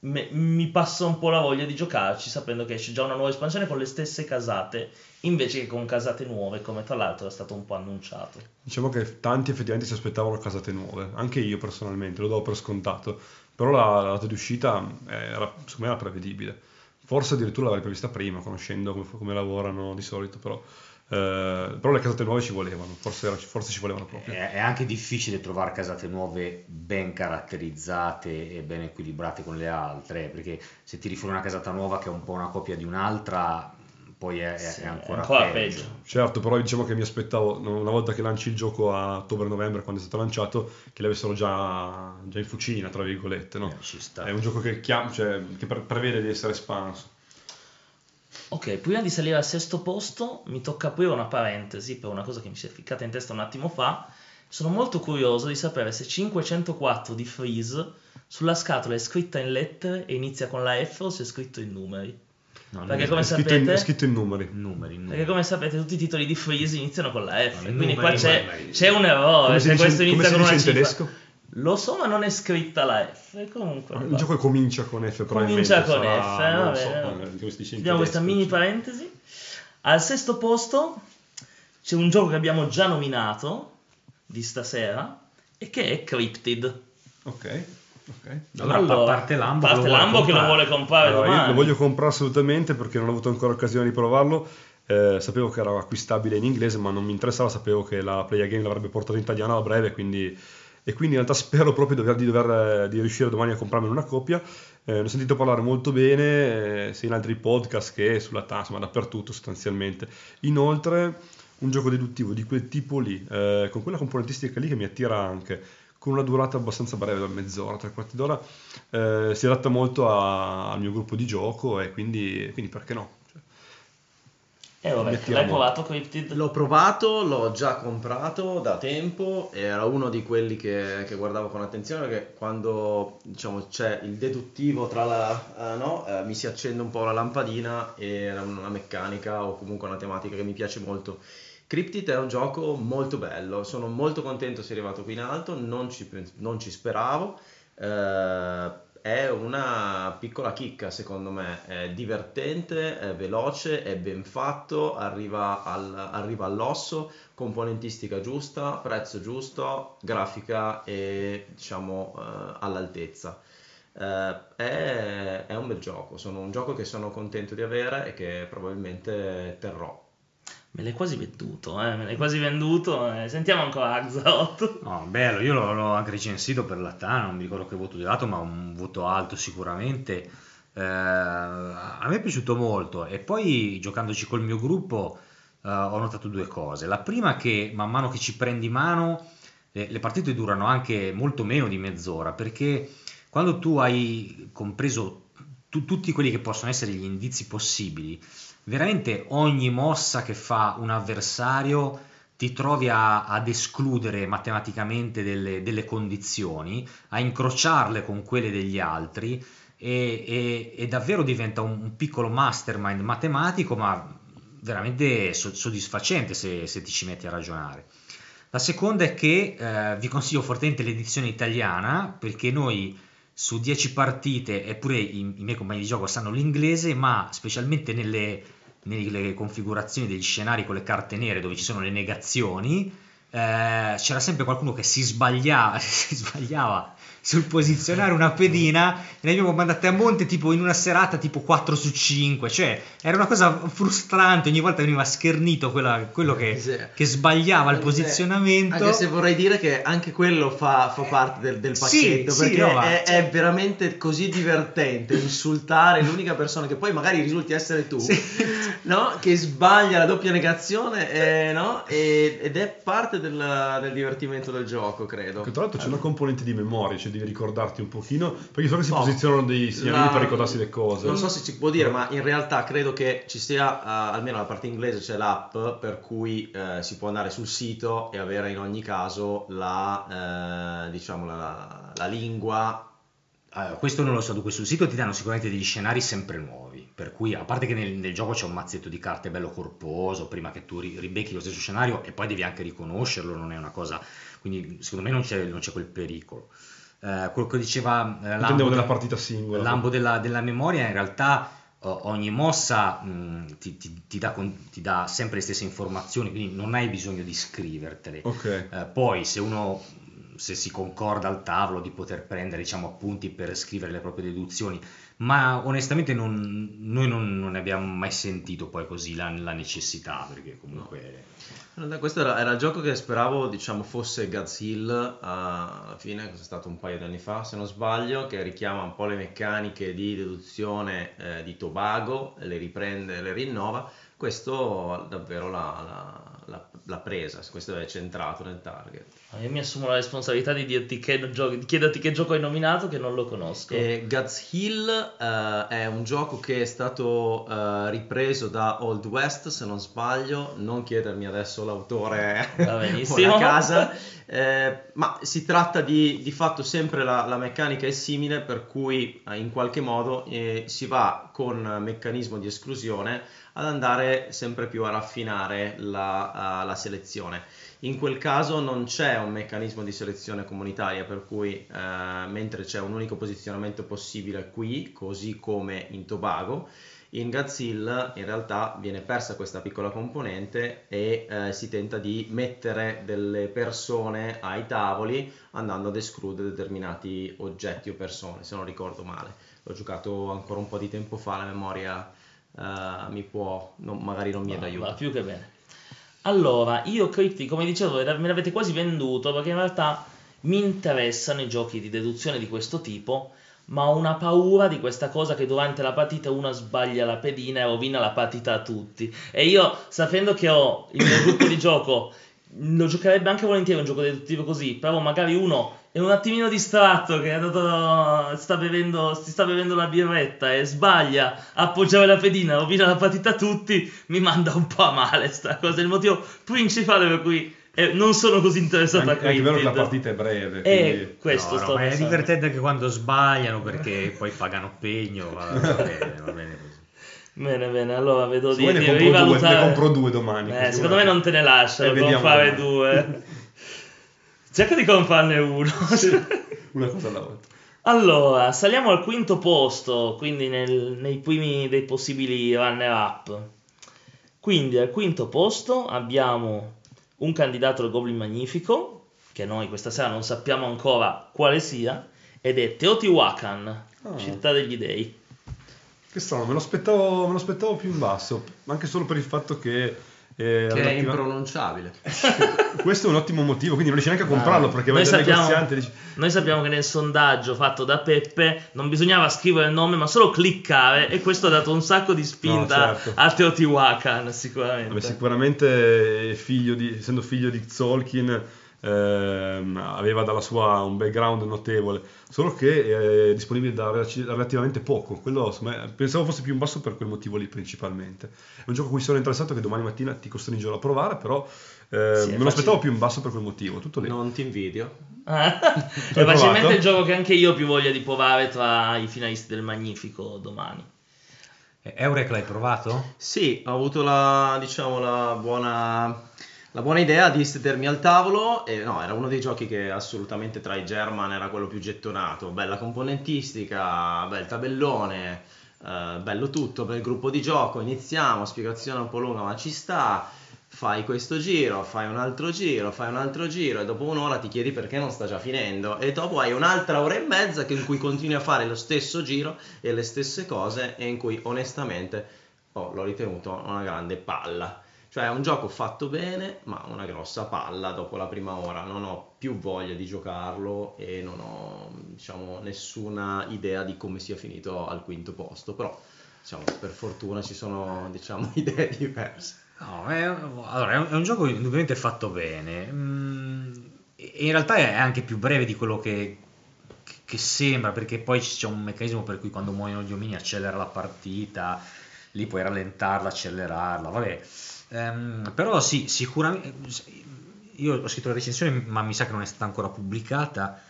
me- mi passa un po' la voglia di giocarci sapendo che esce già una nuova espansione con le stesse casate invece che con casate nuove come tra l'altro è stato un po' annunciato Diciamo che tanti effettivamente si aspettavano casate nuove, anche io personalmente, lo do per scontato, però la, la data di uscita era, secondo me era prevedibile. Forse addirittura l'avrei prevista prima, conoscendo come, come lavorano di solito, però, eh, però le casate nuove ci volevano, forse, forse ci volevano proprio. È, anche difficile trovare casate nuove ben caratterizzate e ben equilibrate con le altre, perché se tiri fuori una casata nuova che è un po' una copia di un'altra, poi è, è Sì, ancora, ancora peggio. peggio. Certo, però diciamo che mi aspettavo, una volta che lanci il gioco a ottobre-novembre, quando è stato lanciato, che l'avessero già, già in fucina, tra virgolette, no? Eh, ci sta. È un gioco che, chiam- cioè, che pre- prevede di essere espanso. Ok, prima di salire al sesto posto mi tocca aprire una parentesi per una cosa che mi si è ficcata in testa un attimo fa. Sono molto curioso di sapere se 504 di Freeze sulla scatola è scritta in lettere e inizia con la F o se è scritto in numeri. No, Perché come è, scritto in, sapete- è scritto in numeri. numeri, numeri. Perché come sapete tutti i titoli di Freeze iniziano con la F, No, quindi qua numeri, c'è, numeri. c'è un errore, Come se questo come inizia si con una in cifra. tedesco? Lo so, ma non è scritta la F. Comunque, Il va. gioco comincia con F, probabilmente. Comincia con sarà- F, va lo so, bene. eh, come in Chiudiamo questa mini parentesi. Al sesto posto c'è un gioco che abbiamo già nominato di stasera e che è Cryptid. Ok, ok. Allora, a parte Lambo, parte che lo vuole Lambo che lo comprare. vuole comprare Allora, io domani. lo voglio comprare assolutamente perché non ho avuto ancora occasione di provarlo. Eh, sapevo che era acquistabile in inglese, ma non mi interessava. Sapevo che la Play Again l'avrebbe portato in italiano a breve. Quindi, e quindi in realtà spero proprio di, dover- di, dover, eh, di riuscire domani a comprarmene una copia. Eh, ne ho sentito parlare molto bene, eh, sia in altri podcast che sulla TAS, insomma dappertutto sostanzialmente. Inoltre, un gioco deduttivo di quel tipo lì, eh, con quella componentistica lì che mi attira anche, con una durata abbastanza breve, da mezz'ora, tre quarti d'ora, eh, si adatta molto a- al mio gruppo di gioco e quindi, quindi perché no? Cioè, Eh, vabbè, mettiamo- l'hai provato Cryptid? L'ho provato, l'ho già comprato da tempo, era uno di quelli che, che guardavo con attenzione perché quando diciamo, c'è il deduttivo tra la... eh, no, eh, mi si accende un po' la lampadina e era una meccanica o comunque una tematica che mi piace molto. Cryptid è un gioco molto bello, sono molto contento sia arrivato qui in alto, non ci, non ci speravo. eh, è una piccola chicca secondo me, è divertente, è veloce, è ben fatto, arriva, al- arriva all'osso, componentistica giusta, prezzo giusto, grafica e diciamo eh, all'altezza. Eh, è, è un bel gioco, sono un gioco che sono contento di avere e che probabilmente terrò. Me l'hai quasi venduto, eh? Me l'hai quasi venduto. eh. Sentiamo ancora Axaot. No, bello, io l'ho, l'ho anche recensito per la non mi ricordo che voto ho dato, ma un voto alto sicuramente. Eh, a me è piaciuto molto e poi giocandoci col mio gruppo eh, ho notato due cose. La prima che man mano che ci prendi mano le, le partite durano anche molto meno di mezz'ora perché quando tu hai compreso tu- tutti quelli che possono essere gli indizi possibili, veramente ogni mossa che fa un avversario ti trovi a- ad escludere matematicamente delle, delle condizioni, a incrociarle con quelle degli altri e, e- e davvero diventa un, un piccolo mastermind matematico, ma veramente so- soddisfacente se, se ti ci metti a ragionare. La seconda è che eh, vi consiglio fortemente l'edizione italiana perché noi su 10 partite, eppure i, i miei compagni di gioco sanno l'inglese, ma specialmente nelle, nelle configurazioni degli scenari con le carte nere dove ci sono le negazioni, eh, c'era sempre qualcuno che si sbagliava, si sbagliava sul posizionare una pedina e ne abbiamo mandate a monte tipo in una serata tipo 4 su 5, cioè era una cosa frustrante, ogni volta veniva schernito quella- quello che, Sì. che sbagliava il Anche- posizionamento. Anche se vorrei dire che anche quello fa, fa parte del, del Sì, pacchetto, sì, perché no, ma- è, è veramente così divertente insultare l'unica persona che poi magari risulti essere tu, Sì. no? che sbaglia la doppia negazione eh, no? E- ed è parte del, del divertimento del gioco, credo. Che tra l'altro c'è una componente di memoria, cioè devi ricordarti un pochino, perché so che si No. posizionano dei segnalini La- per ricordarsi le cose. Non so se ci può dire, ma in realtà credo che ci sia, eh, almeno la parte inglese, c'è l'app per cui eh, si può andare sul sito e avere in ogni caso la, eh, diciamo, la, la lingua. Allora, questo non lo so, dunque sul sito ti danno sicuramente degli scenari sempre nuovi, per cui a parte che nel, nel gioco c'è un mazzetto di carte bello corposo prima che tu ri- ribecchi lo stesso scenario e poi devi anche riconoscerlo, non è una cosa, quindi secondo me non c'è, non c'è quel pericolo. Eh, quello che diceva eh, Lambo, della partita singola. Lambo della, della memoria, in realtà ogni mossa mh, ti, ti- ti dà ti dà sempre le stesse informazioni, quindi non hai bisogno di scrivertele. Ok. Eh, poi se uno se si concorda al tavolo di poter prendere diciamo appunti per scrivere le proprie deduzioni ma onestamente non- noi non, non ne abbiamo mai sentito poi così la, la necessità, perché comunque... Guarda, Questo era, era il gioco che speravo diciamo, fosse Hill eh, alla fine, che è stato un paio di anni fa se non sbaglio, che richiama un po' le meccaniche di deduzione eh, di Tobago, le riprende, le rinnova. Questo davvero l'ha, l'ha- l'ha- l'ha presa, questo è centrato nel target. Ah, Io mi assumo la responsabilità di, dirti che gioco, di chiederti che gioco hai nominato, che non lo conosco. E Guts Hill eh, è un gioco che è stato eh, ripreso da Old West, se non sbaglio, non chiedermi adesso l'autore o la casa, eh, ma si tratta di, di fatto sempre la, la meccanica è simile, per cui eh, in qualche modo eh, si va con meccanismo di esclusione ad andare sempre più a raffinare la, la selezione. In quel caso non c'è un meccanismo di selezione comunitaria, per cui eh, mentre c'è un unico posizionamento possibile qui, così come in Tobago, in Godzilla in realtà viene persa questa piccola componente e eh, si tenta di mettere delle persone ai tavoli andando ad escludere determinati oggetti o persone, se non ricordo male. L'ho giocato ancora un po' di tempo fa, la memoria eh, mi può, non- magari non mi è d'aiuto. va più che bene. Allora, io Crypti, come dicevo, me l'avete quasi venduto perché in realtà mi interessano i giochi di deduzione di questo tipo, ma ho una paura di questa cosa che durante la partita una sbaglia la pedina e rovina la partita a tutti. E io, sapendo che ho il mio gruppo di gioco, lo giocherebbe anche volentieri un gioco deduttivo così, però magari uno è un attimino distratto che è andato, sta bevendo, si sta bevendo la birretta e sbaglia a appoggiare la pedina, rovina la partita a tutti, mi manda un po' a male sta cosa. È il motivo principale per cui eh, non sono così interessato Anche, a anche vero che la partita è breve. Eh, quindi- questo No, no, sto ma è divertente anche quando sbagliano perché poi pagano pegno, va, va bene, va bene così. Bene, bene, allora vedo Se di, di compro, due, rivalutare. ne compro due domani. Eh, secondo me non te ne lasciano Eh, vediamo fare due. Cerca di comprarne uno. Una cosa alla volta. Allora, saliamo al quinto posto, quindi nel- nei primi dei possibili runner-up. Quindi al quinto posto abbiamo un candidato al Goblin Magnifico, che noi questa sera non sappiamo ancora quale sia, ed è Teotihuacan, Ah. città degli dei. Che strano, me lo aspettavo, me lo aspettavo più in basso, anche solo per il fatto che... eh, Che è impronunciabile. Questo è un ottimo motivo, quindi non riesci neanche a comprarlo perché vai dal negoziante dici... noi sappiamo che nel sondaggio fatto da Peppe non bisognava scrivere il nome, ma solo cliccare, e questo ha dato un sacco di spinta No, certo. a Teotihuacan, sicuramente. Vabbè, sicuramente figlio di, essendo figlio di Zolkin ehm, aveva dalla sua un background notevole, solo che è disponibile da relativamente poco. Quello, insomma, pensavo fosse più in basso per quel motivo lì principalmente. È un gioco a cui sono interessato che domani mattina ti costringerò a provare, però eh, Sì, me lo aspettavo più in basso per quel motivo. Tutto lì. Non ti invidio. L'hai è facilmente il gioco che anche io ho più voglia di provare tra i finalisti del Magnifico domani. Eh, Eurek l'hai provato? Sì, ho avuto la, diciamo, la buona, la buona idea di sedermi al tavolo e no, era uno dei giochi che assolutamente tra i German era quello più gettonato. Bella componentistica, bel tabellone, eh, bello tutto, bel gruppo di gioco, iniziamo, spiegazione un po' lunga ma ci sta. Fai questo giro, fai un altro giro, fai un altro giro e dopo un'ora ti chiedi perché non sta già finendo e dopo hai un'altra ora e mezza in cui continui a fare lo stesso giro e le stesse cose e in cui onestamente oh, l'ho ritenuto una grande palla. Cioè è un gioco fatto bene, ma una grossa palla dopo la prima ora. Non ho più voglia di giocarlo e non ho, diciamo, nessuna idea di come sia finito al quinto posto. Però, diciamo, per fortuna ci sono, diciamo, idee diverse. No, è, allora, è un, è un gioco indubbiamente fatto bene. Mm, in realtà è anche più breve di quello che, che sembra, perché poi c'è un meccanismo per cui quando muoiono gli omini accelera la partita, lì puoi rallentarla, accelerarla, vabbè. Ehm, però sì, sicuramente... Io ho scritto la recensione, ma mi sa che non è stata ancora pubblicata.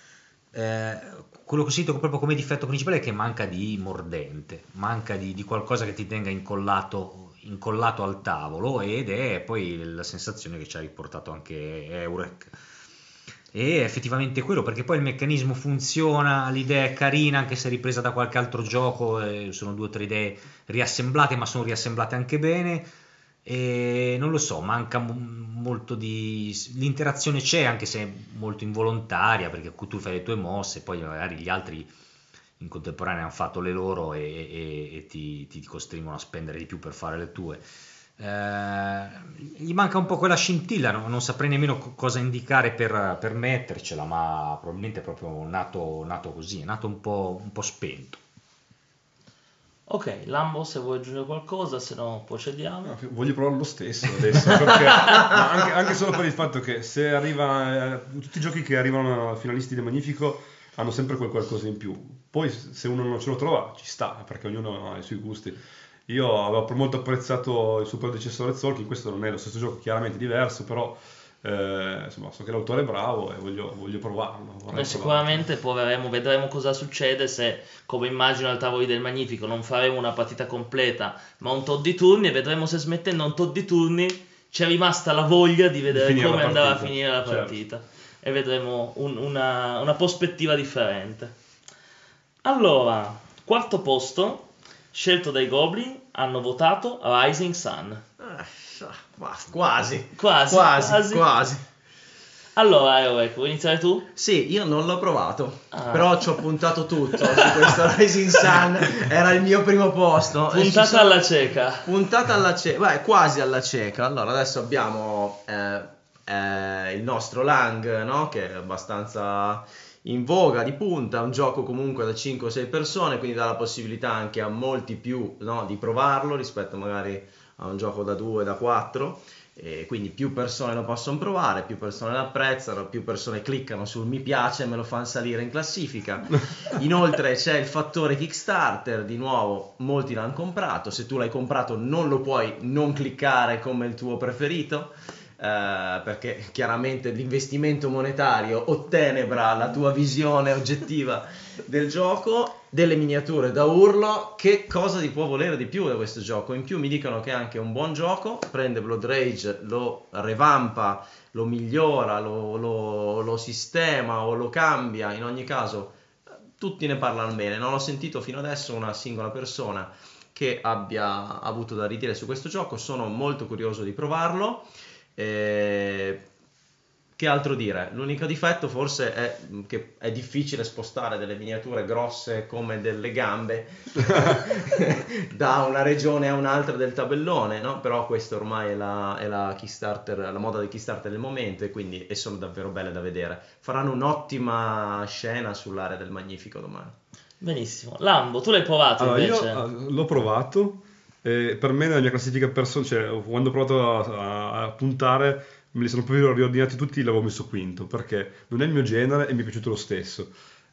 Eh, quello che ho sentito proprio come difetto principale è che manca di mordente, manca di, di qualcosa che ti tenga incollato, incollato al tavolo ed è poi la sensazione che ci ha riportato anche Eurek. E effettivamente quello, perché poi il meccanismo funziona, l'idea è carina, anche se ripresa da qualche altro gioco, eh, sono due o tre idee riassemblate, ma sono riassemblate anche bene. E non lo so, manca mo- molto di. L'interazione c'è, anche se è molto involontaria, perché tu fai le tue mosse, poi magari gli altri in contemporanea hanno fatto le loro e, e- e ti, ti costringono a spendere di più per fare le tue. Eh, gli manca un po' quella scintilla, no? non saprei nemmeno co- cosa indicare per, per mettercela, ma probabilmente è proprio nato, nato così, è nato un po', un po' spento. Ok, Lambo se vuoi aggiungere qualcosa, se no procediamo. Voglio provarlo lo stesso adesso, perché, anche, anche solo per il fatto che se arriva, eh, tutti i giochi che arrivano a finalisti del Magnifico hanno sempre quel qualcosa in più. Poi se uno non ce lo trova, ci sta, perché ognuno ha i suoi gusti. Io avevo molto apprezzato il suo predecessore Zolkin, questo non è lo stesso gioco, chiaramente diverso, però eh, insomma, so che l'autore è bravo e voglio, voglio provarlo. provarlo. sicuramente proveremo, vedremo cosa succede se, come immagino al tavolo del Magnifico, non faremo una partita completa, ma un tot di turni e vedremo se smettendo un tot di turni ci è rimasta la voglia di vedere finire come andava a finire la Certo. partita e vedremo un- una, una prospettiva differente. Allora, quarto posto, scelto dai Goblin, hanno votato Rising Sun. Quasi. Quasi, quasi, quasi. quasi. Allora, Eorek, vuoi iniziare tu? Sì, io non l'ho provato, Ah. però ci ho puntato tutto su questo Rising Sun, era il mio primo posto. Puntata sono- alla cieca. Puntata alla cieca, beh, quasi alla cieca. Allora, adesso abbiamo eh, eh, il nostro Lang, no? Che è abbastanza in voga di punta, un gioco comunque da 5-6 persone, quindi dà la possibilità anche a molti più no, di provarlo rispetto magari a un gioco da 2, da 4. E quindi più persone lo possono provare, più persone lo apprezzano, più persone cliccano sul mi piace e me lo fanno salire in classifica. Inoltre c'è il fattore Kickstarter, di nuovo molti l'hanno comprato, se tu l'hai comprato non lo puoi non cliccare come il tuo preferito, eh, perché chiaramente l'investimento monetario ottenebra la tua visione oggettiva del gioco, delle miniature da urlo, che cosa ti può volere di più da questo gioco? In più mi dicono che è anche un buon gioco, prende Blood Rage, lo revampa, lo migliora, lo, lo- lo sistema o lo cambia, in ogni caso tutti ne parlano bene, non ho sentito fino adesso una singola persona che abbia avuto da ridire su questo gioco, sono molto curioso di provarlo. Eh, che altro dire? L'unico difetto forse è che è difficile spostare delle miniature grosse come delle gambe da una regione a un'altra del tabellone, no? Però questa ormai è la, è la Kickstarter, la moda del Kickstarter del momento e quindi e sono davvero belle da vedere. Faranno un'ottima scena sull'area del Magnifico domani. Benissimo. Lambo, tu l'hai provato Allora, invece? io eh, l'ho provato, e per me nella mia classifica personale, cioè quando ho provato a, a- a puntare, me li sono proprio riordinati tutti e l'avevo messo quinto, perché non è il mio genere e mi è piaciuto lo stesso.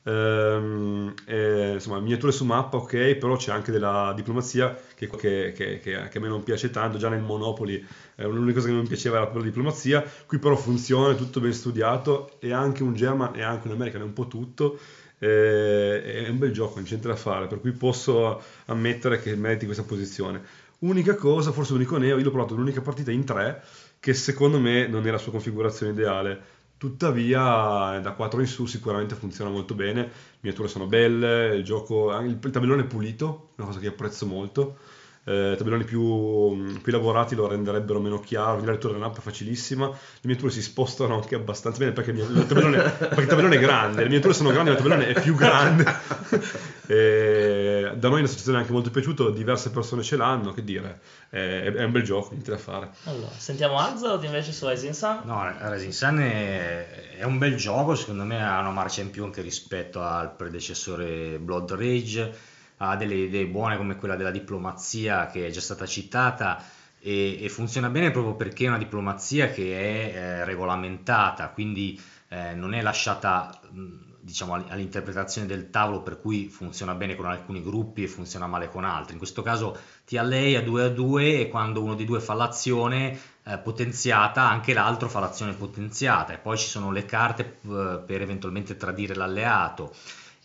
Ehm, e, insomma, miniature su mappa, ok, però c'è anche della diplomazia che, che- che- che- a me non piace tanto, già nel Monopoli eh, l'unica cosa che non mi piaceva era la diplomazia, qui però funziona, è tutto ben studiato, e anche un German e anche un American, è un po' tutto, eh, è un bel gioco, non c'è niente da fare, per cui posso ammettere che meriti questa posizione. Unica cosa, forse l'unico neo, io l'ho provato l'unica partita in tre, che secondo me non è la sua configurazione ideale. Tuttavia, da 4 in su sicuramente funziona molto bene, le miniature sono belle, il gioco, il tabellone è pulito, una cosa che apprezzo molto. Eh, tabelloni più, più elaborati lo renderebbero meno chiaro, quindi la lettura della mappa è facilissima, le miniature si spostano anche abbastanza bene perché il, tabellone, perché il tabellone è grande, le miniature sono grandi, ma il tabellone è più grande. E da noi è un'associazione anche molto piaciuta, diverse persone ce l'hanno, che dire, è, è un bel gioco, niente da fare. Allora, sentiamo Axelot invece su Rising Sun. No, Rising Sun è, è un bel gioco, secondo me ha una marcia in più anche rispetto al predecessore Blood Rage, ha delle idee buone come quella della diplomazia che è già stata citata e, e funziona bene proprio perché è una diplomazia che è eh, regolamentata, quindi eh, non è lasciata mh, diciamo all- all'interpretazione del tavolo per cui funziona bene con alcuni gruppi e funziona male con altri. In questo caso ti allei a 2 a 2 e quando uno di due fa l'azione eh, potenziata, anche l'altro fa l'azione potenziata e poi ci sono le carte eh, per eventualmente tradire l'alleato.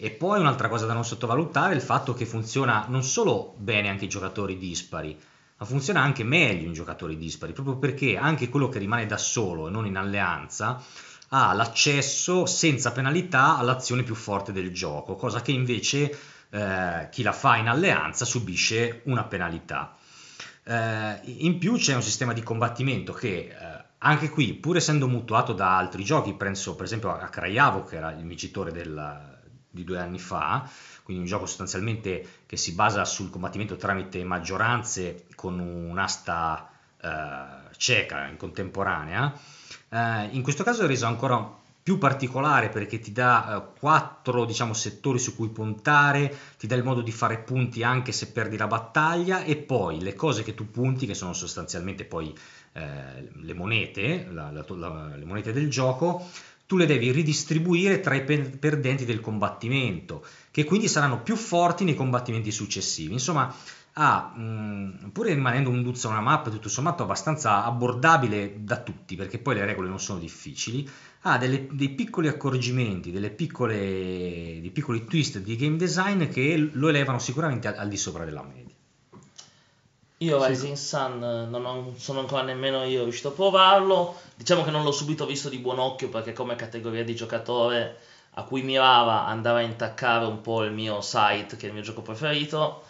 E poi un'altra cosa da non sottovalutare è il fatto che funziona non solo bene anche i giocatori dispari, ma funziona anche meglio in giocatori dispari, proprio perché anche quello che rimane da solo e non in alleanza ha l'accesso senza penalità all'azione più forte del gioco, cosa che invece eh, chi la fa in alleanza subisce una penalità. Eh, in più c'è un sistema di combattimento che eh, anche qui, pur essendo mutuato da altri giochi, penso per esempio a Craiavo che era il vincitore del, di due anni fa, quindi un gioco sostanzialmente che si basa sul combattimento tramite maggioranze con un'asta eh, cieca in contemporanea. Eh, in questo caso è reso ancora più particolare perché ti dà eh, quattro diciamo, settori su cui puntare, ti dà il modo di fare punti anche se perdi la battaglia e poi le cose che tu punti, che sono sostanzialmente poi eh, le monete, la, la, la, le monete del gioco, tu le devi ridistribuire tra i perdenti del combattimento, che quindi saranno più forti nei combattimenti successivi. Insomma, ha, mh, pur rimanendo un Duzza una mappa tutto sommato abbastanza abbordabile da tutti, perché poi le regole non sono difficili, ha delle, dei piccoli accorgimenti, delle piccole, dei piccoli twist di game design che lo elevano sicuramente al, al di sopra della media. Io Rising Sun non ho, sono ancora nemmeno io riuscito a provarlo, diciamo che non l'ho subito visto di buon occhio perché come categoria di giocatore a cui mirava andava a intaccare un po' il mio site che è il mio gioco preferito.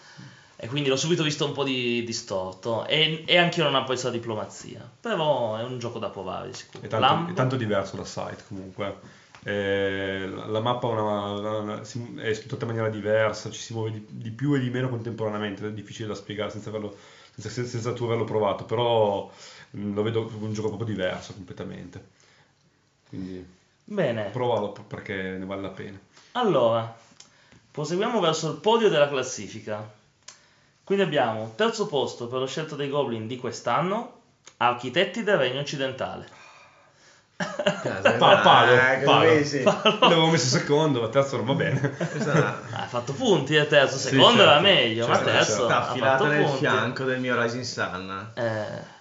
E quindi l'ho subito visto un po' di distorto. E, e anche io non apprezzo la diplomazia, però è un gioco da provare sicuro. È tanto, è tanto diverso da site comunque. Eh, la mappa una, una, è scritta in maniera diversa, ci si muove di, di, più e di meno contemporaneamente, è difficile da spiegare senza averlo senza, senza tu averlo provato, però lo vedo come un gioco proprio diverso completamente. Quindi Bene. provalo perché ne vale la pena. Allora, proseguiamo verso il podio della classifica. Quindi abbiamo terzo posto per lo scelto dei Goblin di quest'anno, Architetti del Regno Occidentale. Pa- palo, eh, palo. Sì. L'avevo messo secondo, ma terzo non va bene. ha fatto punti il terzo, secondo sì, certo. era meglio, certo, ma terzo certo. ha affilato nel punti. fianco del mio Rising Sun. Eh.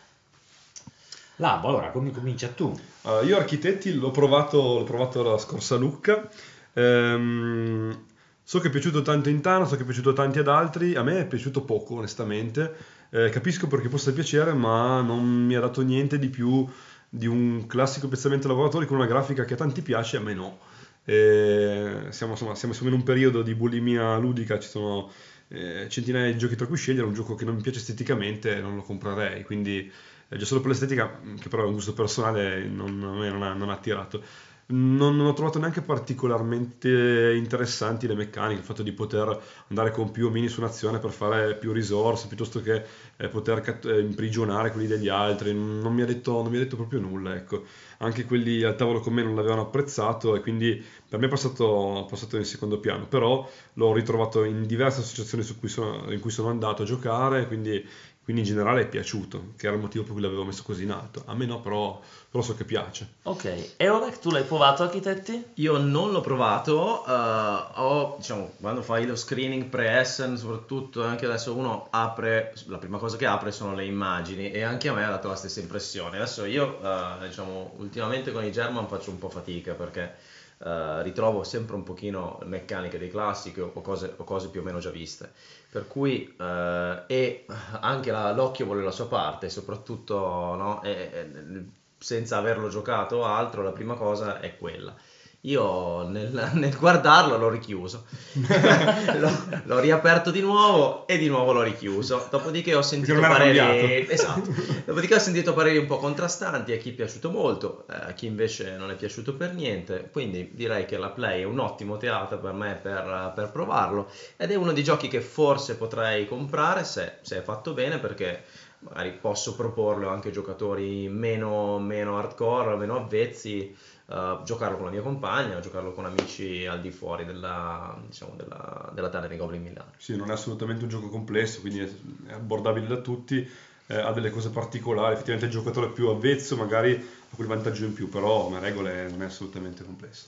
Labo, allora come comincia tu? Allora, io Architetti l'ho provato, l'ho provato la scorsa Lucca. Ehm, so che è piaciuto tanto in Tana, so che è piaciuto tanti ad altri, a me è piaciuto poco onestamente. Eh, capisco perché possa piacere, ma non mi ha dato niente di più di un classico piazzamento lavoratori con una grafica che a tanti piace, a me no. E siamo, insomma, siamo in un periodo di bulimia ludica, ci sono eh, centinaia di giochi tra cui scegliere, un gioco che non mi piace esteticamente non lo comprerei, quindi eh, già solo per l'estetica, che però è un gusto personale, non, a me non ha, non ha attirato non, non, ho trovato neanche particolarmente interessanti le meccaniche, il fatto di poter andare con più o meno su un'azione per fare più risorse, piuttosto che eh, poter cat- eh, imprigionare quelli degli altri, non mi, ha detto, non mi ha detto proprio nulla, ecco. Anche quelli al tavolo con me non l'avevano apprezzato e quindi per me è passato, passato in secondo piano, però l'ho ritrovato in diverse associazioni cui sono, in cui sono andato a giocare, quindi quindi in generale è piaciuto, che era il motivo per cui l'avevo messo così in alto. A me no, però, però so che piace. Ok, e Orek tu l'hai provato Architetti? Io non l'ho provato, uh, ho, diciamo, quando fai lo screening pre-Essen, soprattutto anche adesso uno apre, la prima cosa che apre sono le immagini e anche a me ha dato la stessa impressione. Adesso io, uh, diciamo, ultimamente con i German faccio un po' fatica perché uh, ritrovo sempre un pochino meccaniche dei classici o cose, o cose più o meno già viste per cui eh, e anche la, l'occhio vuole la sua parte, soprattutto no, e, e, senza averlo giocato altro, la prima cosa è quella. Io nel, nel guardarlo l'ho richiuso, l'ho, l'ho, riaperto di nuovo e di nuovo l'ho richiuso. Dopodiché ho sentito pareri, esatto. Dopodiché ho sentito pareri un po' contrastanti a chi è piaciuto molto, eh, a chi invece non è piaciuto per niente. Quindi direi che la Play è un ottimo teatro per me per, per provarlo ed è uno dei giochi che forse potrei comprare se, se è fatto bene perché magari posso proporlo anche a giocatori meno, meno hardcore, meno avvezzi uh, giocarlo con la mia compagna, giocarlo con amici al di fuori della, diciamo, della, della Tana dei Goblin Milano. Sì, non è assolutamente un gioco complesso, quindi è, abbordabile da tutti, eh, ha delle cose particolari, effettivamente il giocatore più avvezzo magari ha quel vantaggio in più, però come regole non è assolutamente complesso.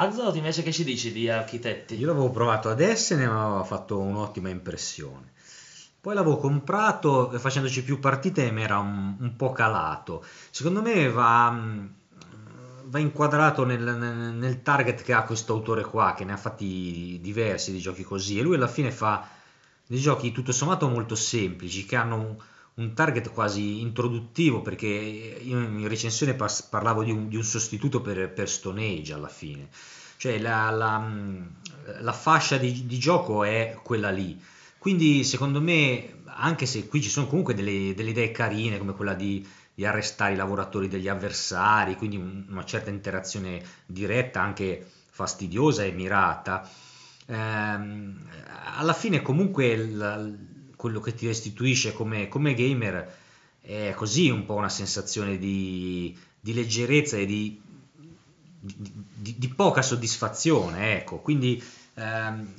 Axolot invece che ci dici di architetti? Io l'avevo provato ad Essen e mi aveva fatto un'ottima impressione. Poi l'avevo comprato facendoci più partite e mi era un, un po' calato. Secondo me va, va inquadrato nel, nel, target che ha questo autore qua, che ne ha fatti diversi di giochi così, e lui alla fine fa dei giochi tutto sommato molto semplici, che hanno un, un target quasi introduttivo, perché io in recensione parlavo di un, di un sostituto per, per, Stone Age alla fine, cioè la, la, la fascia di, di gioco è quella lì. Quindi secondo me, anche se qui ci sono comunque delle, delle idee carine come quella di di arrestare i lavoratori degli avversari, quindi una certa interazione diretta anche fastidiosa e mirata, ehm, alla fine comunque il- quello che ti restituisce come, come gamer è così un po' una sensazione di, di leggerezza e di, di- di- poca soddisfazione, ecco. Quindi ehm,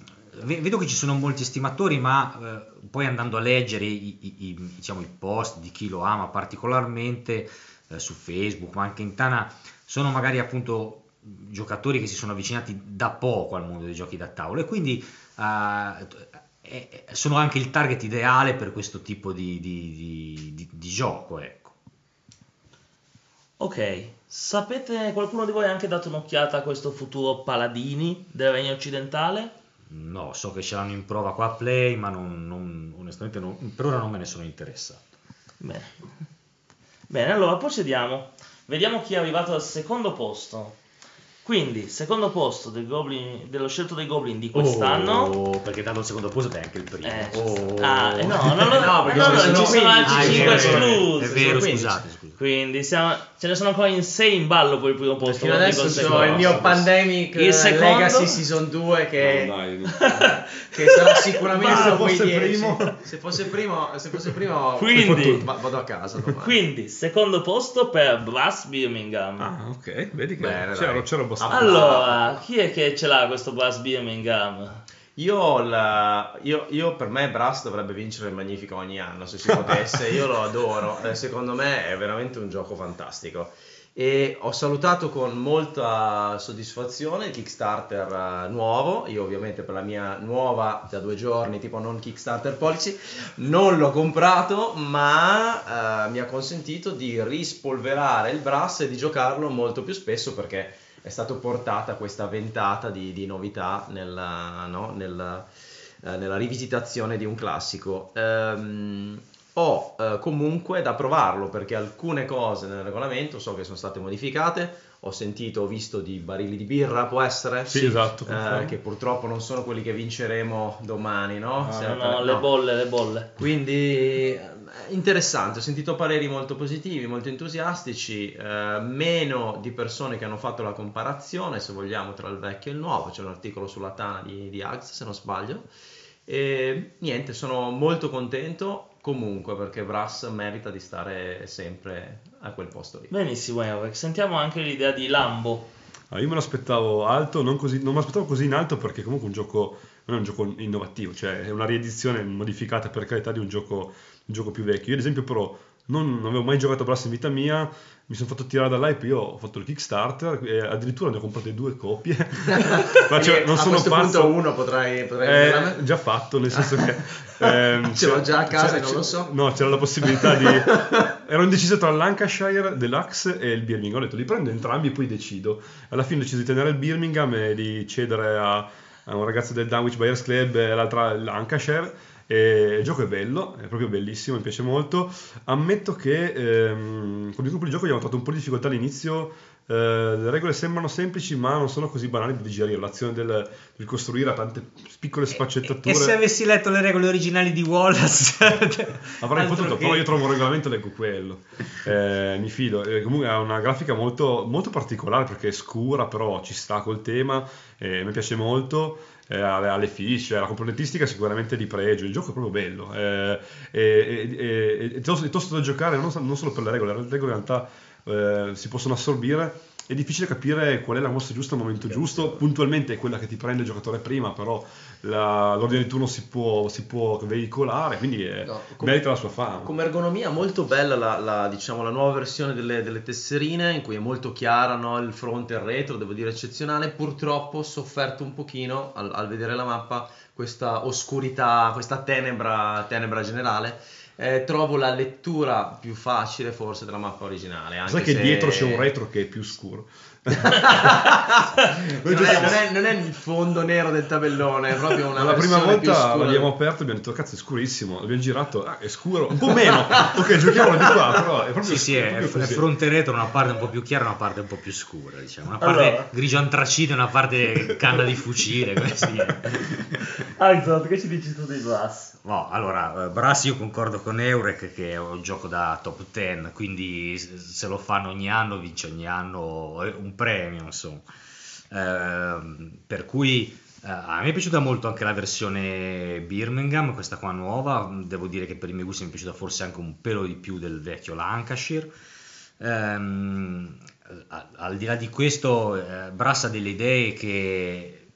vedo che ci sono molti estimatori, ma eh, poi andando a leggere i, i- i- diciamo, i post di chi lo ama particolarmente eh, su Facebook, ma anche in Tana, sono magari appunto giocatori che si sono avvicinati da poco al mondo dei giochi da tavolo e quindi eh, sono anche il target ideale per questo tipo di, di- di- di- di gioco, ecco. Ok, sapete, qualcuno di voi ha anche dato un'occhiata a questo futuro Paladini del Regno Occidentale? No, so che ce l'hanno in prova qua a Play, ma non- non- onestamente non- per ora non me ne sono interessato. Bene. Bene, allora procediamo. Vediamo chi è arrivato al secondo posto. Quindi, secondo posto del Goblin- dello scelto dei Goblin di quest'anno. Oh, perché dato il secondo posto è anche il primo. Eh, Oh. ah, eh, no, no, no, No, perché no, no, sono ci sono 15. altri Ah, è 5 vero, esclusi. È vero, sono 15. scusate, scusate. Quindi siamo- ce ne sono ancora in 6 in ballo per il primo posto. Fino adesso il il mio Pandemic Il eh, secondo? Legacy Season 2 che, No, dai. che sarà sicuramente se fosse 10. primo. Se fosse primo, se fosse primo Quindi- va- vado a casa domani. Quindi, secondo posto per Brass Birmingham. Ah, ok, vedi che Bene, c'era, dai. c'era abbastanza. Allora, chi è che ce l'ha questo Brass Birmingham? Io, la- io, io per me Brass dovrebbe vincere il Magnifica ogni anno se si potesse, io lo adoro, eh, secondo me è veramente un gioco fantastico. E ho salutato con molta soddisfazione il Kickstarter eh, nuovo, io ovviamente per la mia nuova da due giorni tipo non Kickstarter policy non l'ho comprato ma eh, mi ha consentito di rispolverare il Brass e di giocarlo molto più spesso perché è stata portata questa ventata di, di novità nella, no, nella, eh, nella rivisitazione di un classico. Ehm, ho eh, comunque da provarlo perché alcune cose nel regolamento so che sono state modificate. Ho sentito, ho visto di barili di birra, può essere? Sì, esatto, Eh, che purtroppo non sono quelli che vinceremo domani, no? No, Sempre- no, le no. bolle, le bolle. Quindi eh, interessante, ho sentito pareri molto positivi, molto entusiastici, eh, meno di persone che hanno fatto la comparazione, se vogliamo, tra il vecchio e il nuovo. C'è un articolo sulla Tana di, di Ags, se non sbaglio. E niente, sono molto contento comunque perché Brass merita di stare sempre a quel posto lì. Benissimo, Eric. Sentiamo anche l'idea di Lambo. Ah, io me l'aspettavo alto, non, così, non me l'aspettavo così in alto perché comunque un gioco non è un gioco innovativo, cioè è una riedizione modificata per carità di un gioco, un gioco più vecchio. Io ad esempio però non, non avevo mai giocato a Brass in vita mia, mi sono fatto tirare dall'hype, io ho fatto il Kickstarter e addirittura ne ho comprate due copie. Ma cioè, non a sono questo pazzo. punto uno potrai, potrai? Eh, già fatto, nel senso che... ehm, Ce l'ho già a casa e non lo so. No, c'era la possibilità di... Ero indeciso tra Lancashire Deluxe e il Birmingham. Ho detto li prendo entrambi e poi decido. Alla fine ho deciso di tenere il Birmingham e di cedere a, a un ragazzo del Dunwich Buyers Club e l'altra Lancashire. E il gioco è bello, è proprio bellissimo, mi piace molto. Ammetto che ehm, con il gruppo di gioco abbiamo trovato un po' di difficoltà all'inizio. eh, le regole sembrano semplici, ma non sono così banali da digerire. L'azione del, costruire ha tante piccole sfaccettature. E se avessi letto le regole originali di Wallace, Avrei Altro potuto, che- però io trovo un regolamento e leggo quello. Eh, mi fido. Eh, comunque ha una grafica molto, molto particolare perché è scura, però ci sta col tema. eh, mi piace molto. Eh, ha le- ha le fiche, la componentistica sicuramente di pregio. Il gioco è proprio bello. eh, e, tosto, è tosto da giocare non, non solo per le regole, le regole in realtà eh, si possono assorbire. È difficile capire qual è la mossa giusta al momento giusto. Puntualmente è quella che ti prende il giocatore prima, però la- l'ordine di turno si può, si può veicolare, quindi è- No, com- merita la sua fama. Come ergonomia molto bella la, la, diciamo, la nuova versione delle, delle tesserine in cui è molto chiara no, il fronte e il retro, devo dire eccezionale, purtroppo ho sofferto un pochino al, al vedere la mappa questa oscurità, questa tenebra, tenebra generale. Eh, trovo la lettura più facile forse della mappa originale. Anche Sai che se- dietro c'è un retro che è più scuro. non, è, non è- non è il fondo nero del tabellone, è proprio una la prima volta scura. l'abbiamo aperto e abbiamo detto cazzo è scurissimo, l'abbiamo girato, ah, è scuro, un po' meno, ok giochiamolo di qua, però è proprio Sì, sì, è, proprio è fronte e retro, una parte un po' più chiara, una parte un po' più scura, diciamo. Una parte Allora. grigio antracite, una parte canna di fucile, così. Alexander, che ci dici tu di Brass? No, allora, eh, Brass io concordo con Eurek che è un gioco da top 10, quindi se lo fanno ogni anno vince ogni anno eh, un premio, insomma. Ehm, per cui eh, a me è piaciuta molto anche la versione Birmingham, questa qua nuova, devo dire che per i miei gusti mi è piaciuta forse anche un pelo di più del vecchio Lancashire. A- al di là di questo, eh, Brass ha delle idee che,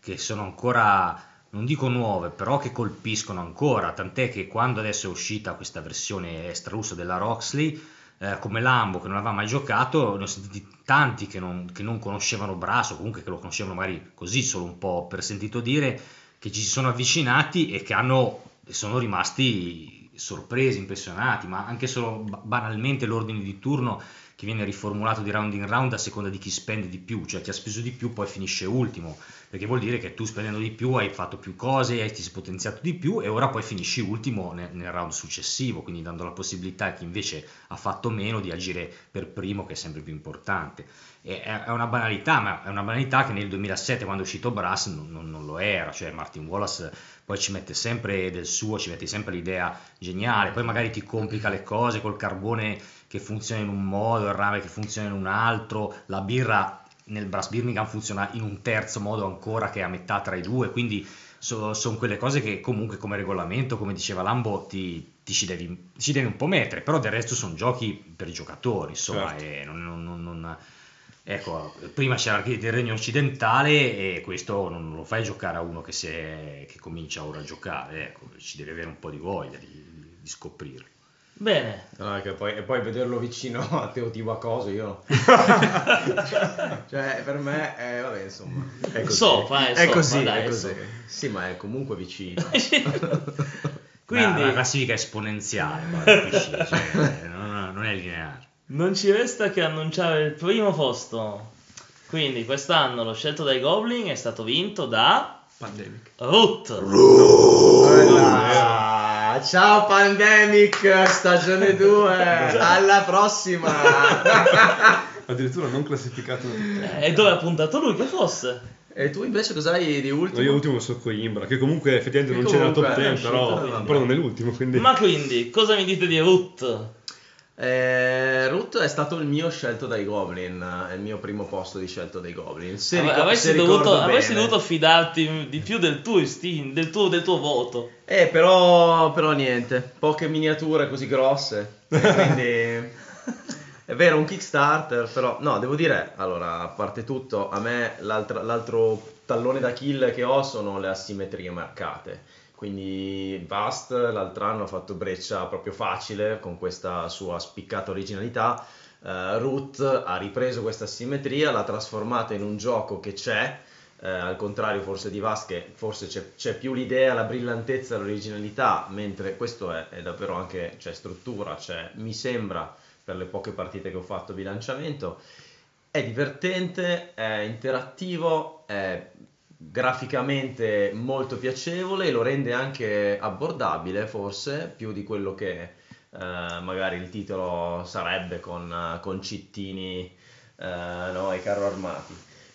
che sono ancora, non dico nuove, però che colpiscono ancora, tant'è che quando adesso è uscita questa versione extra della Roxley, eh, come Lambo che non aveva mai giocato, ne ho sentiti tanti che non, che non conoscevano Brass o comunque che lo conoscevano magari così solo un po' per sentito dire, che ci si sono avvicinati e che hanno, sono rimasti sorpresi, impressionati, ma anche solo ba- banalmente l'ordine di turno che viene riformulato di round in round a seconda di chi spende di più, cioè chi ha speso di più poi finisce ultimo, perché vuol dire che tu spendendo di più hai fatto più cose, ti sei potenziato di più e ora poi finisci ultimo nel, nel round successivo, quindi dando la possibilità a chi invece ha fatto meno di agire per primo, che è sempre più importante. E è, è una banalità, ma è una banalità che nel 2007 quando è uscito Brass non, non- non lo era, cioè Martin Wallace poi ci mette sempre del suo, ci mette sempre l'idea geniale, poi magari ti complica le cose col carbone che funziona in un modo, il rame che funziona in un altro, la birra nel Brass Birmingham funziona in un terzo modo ancora che è a metà tra i due, quindi sono quelle cose che comunque come regolamento, come diceva Lambo, ti, ti ci, devi, ci devi un po' mettere, però del resto sono giochi per i giocatori, insomma, Certo. non- non- non- Ecco, prima c'era anche il regno occidentale e questo non lo fai giocare a uno che, è- che comincia ora a giocare, ecco, ci devi avere un po' di voglia di, di scoprirlo. Bene, No, che poi, e poi vederlo vicino a Teotihuacoso io cioè per me è vabbè insomma è così Sopra, eh, è sopra, così dai, è così sopra. sì ma è comunque vicino quindi la, la classifica è esponenziale, capisci? Cioè, non, non è lineare. non ci resta che annunciare il primo posto. Quindi quest'anno lo scelto dai Goblin è stato vinto da Pandemic. Root. Ah, ciao Pandemic stagione 2 alla prossima Addirittura non classificato. E dove ha puntato lui che fosse? e tu invece cos'hai di ultimo? Io ultimo sono Coimbra, che comunque effettivamente Che non c'era nella top comunque è 10, però, però non è l'ultimo, quindi... Ma quindi, cosa mi dite di Root? Eh, Root è stato il mio scelto dai Goblin, è il mio primo posto di scelto dai Goblin. Se ricor- avresti, dovuto, avresti dovuto fidarti di più del tuo istinto, del tuo, del tuo voto. Eh, però, però niente, poche miniature così grosse. quindi è vero, un Kickstarter, però no, devo dire, allora, a parte tutto, a me l'altro tallone d'Achille che ho sono le asimmetrie marcate. Quindi Vast l'altro anno ha fatto breccia proprio facile con questa sua spiccata originalità. Eh, Root ha ripreso questa simmetria, l'ha trasformata in un gioco che c'è, eh, al contrario forse di Vast che forse c'è, c'è più l'idea, la brillantezza, l'originalità, mentre questo è, è davvero anche, c'è struttura, c'è, mi sembra, per le poche partite che ho fatto bilanciamento, è divertente, è interattivo, è graficamente molto piacevole e lo rende anche abbordabile forse più di quello che eh, magari il titolo sarebbe con, con cittini eh, no, e carro armati.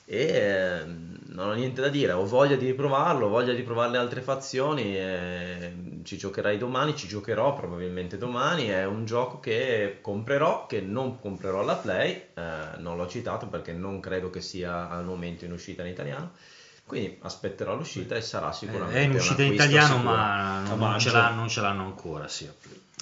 E eh, non ho niente da dire ho voglia di riprovarlo ho voglia di provare le altre fazioni e ci giocherai domani ci giocherò probabilmente domani è un gioco che comprerò che non comprerò alla play eh, non l'ho citato perché non credo che sia al momento in uscita in italiano quindi aspetterò l'uscita e sarà sicuramente È in uscita in italiano, ma non, ce l'hanno, non ce l'hanno ancora. Sì.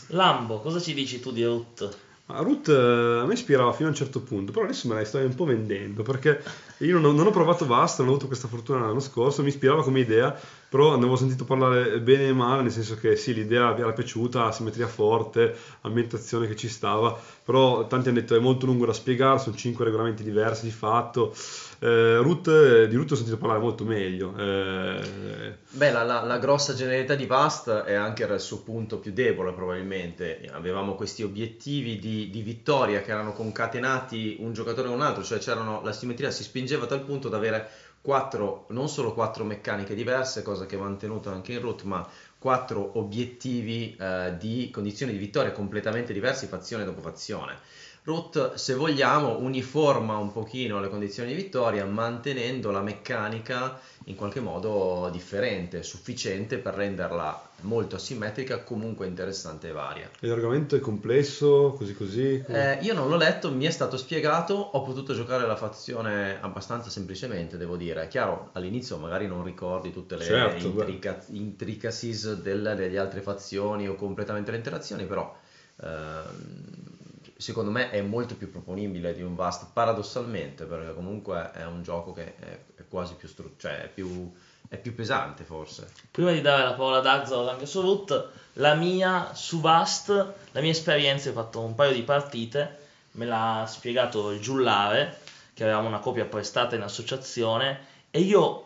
Lambo, cosa ci dici tu di Root? Ma Root eh, a me ispirava fino a un certo punto, però adesso me la stai un po' vendendo perché io non ho, non ho provato Vast, non ho avuto questa fortuna l'anno scorso, mi ispirava come idea, però ne avevo sentito parlare bene e male, nel senso che sì, l'idea era piaciuta, simmetria forte, ambientazione che ci stava, però tanti hanno detto è molto lungo da spiegare, sono cinque regolamenti diversi di fatto. Eh, Root, eh, di Root ho sentito parlare molto meglio. eh, Beh, la, la- la grossa generalità di Vast è anche il suo punto più debole probabilmente. Avevamo questi obiettivi di, di vittoria che erano concatenati un giocatore con un altro, cioè c'erano, la simmetria si spingeva a tal punto da avere quattro, non solo quattro meccaniche diverse, cosa che è mantenuto anche in Root, ma quattro obiettivi eh, di condizioni di vittoria completamente diversi fazione dopo fazione. Root, se vogliamo, uniforma un pochino le condizioni di vittoria mantenendo la meccanica in qualche modo differente, sufficiente per renderla molto asimmetrica, comunque interessante e varia. E l'argomento è complesso, così così. Eh, io non l'ho letto, mi è stato spiegato, ho potuto giocare la fazione abbastanza semplicemente, devo dire. È chiaro, all'inizio magari non ricordi tutte le Certo, intrica- intricacies del- delle altre fazioni o completamente le interazioni, però ehm, secondo me è molto più proponibile di un Vast, paradossalmente, perché comunque è un gioco che è, è quasi più, stru- cioè è più, è più pesante forse. Prima di dare la parola ad Axel anche su Root, la mia su Vast, la mia esperienza, ho fatto un paio di partite, me l'ha spiegato il giullare, che avevamo una copia prestata in associazione, e io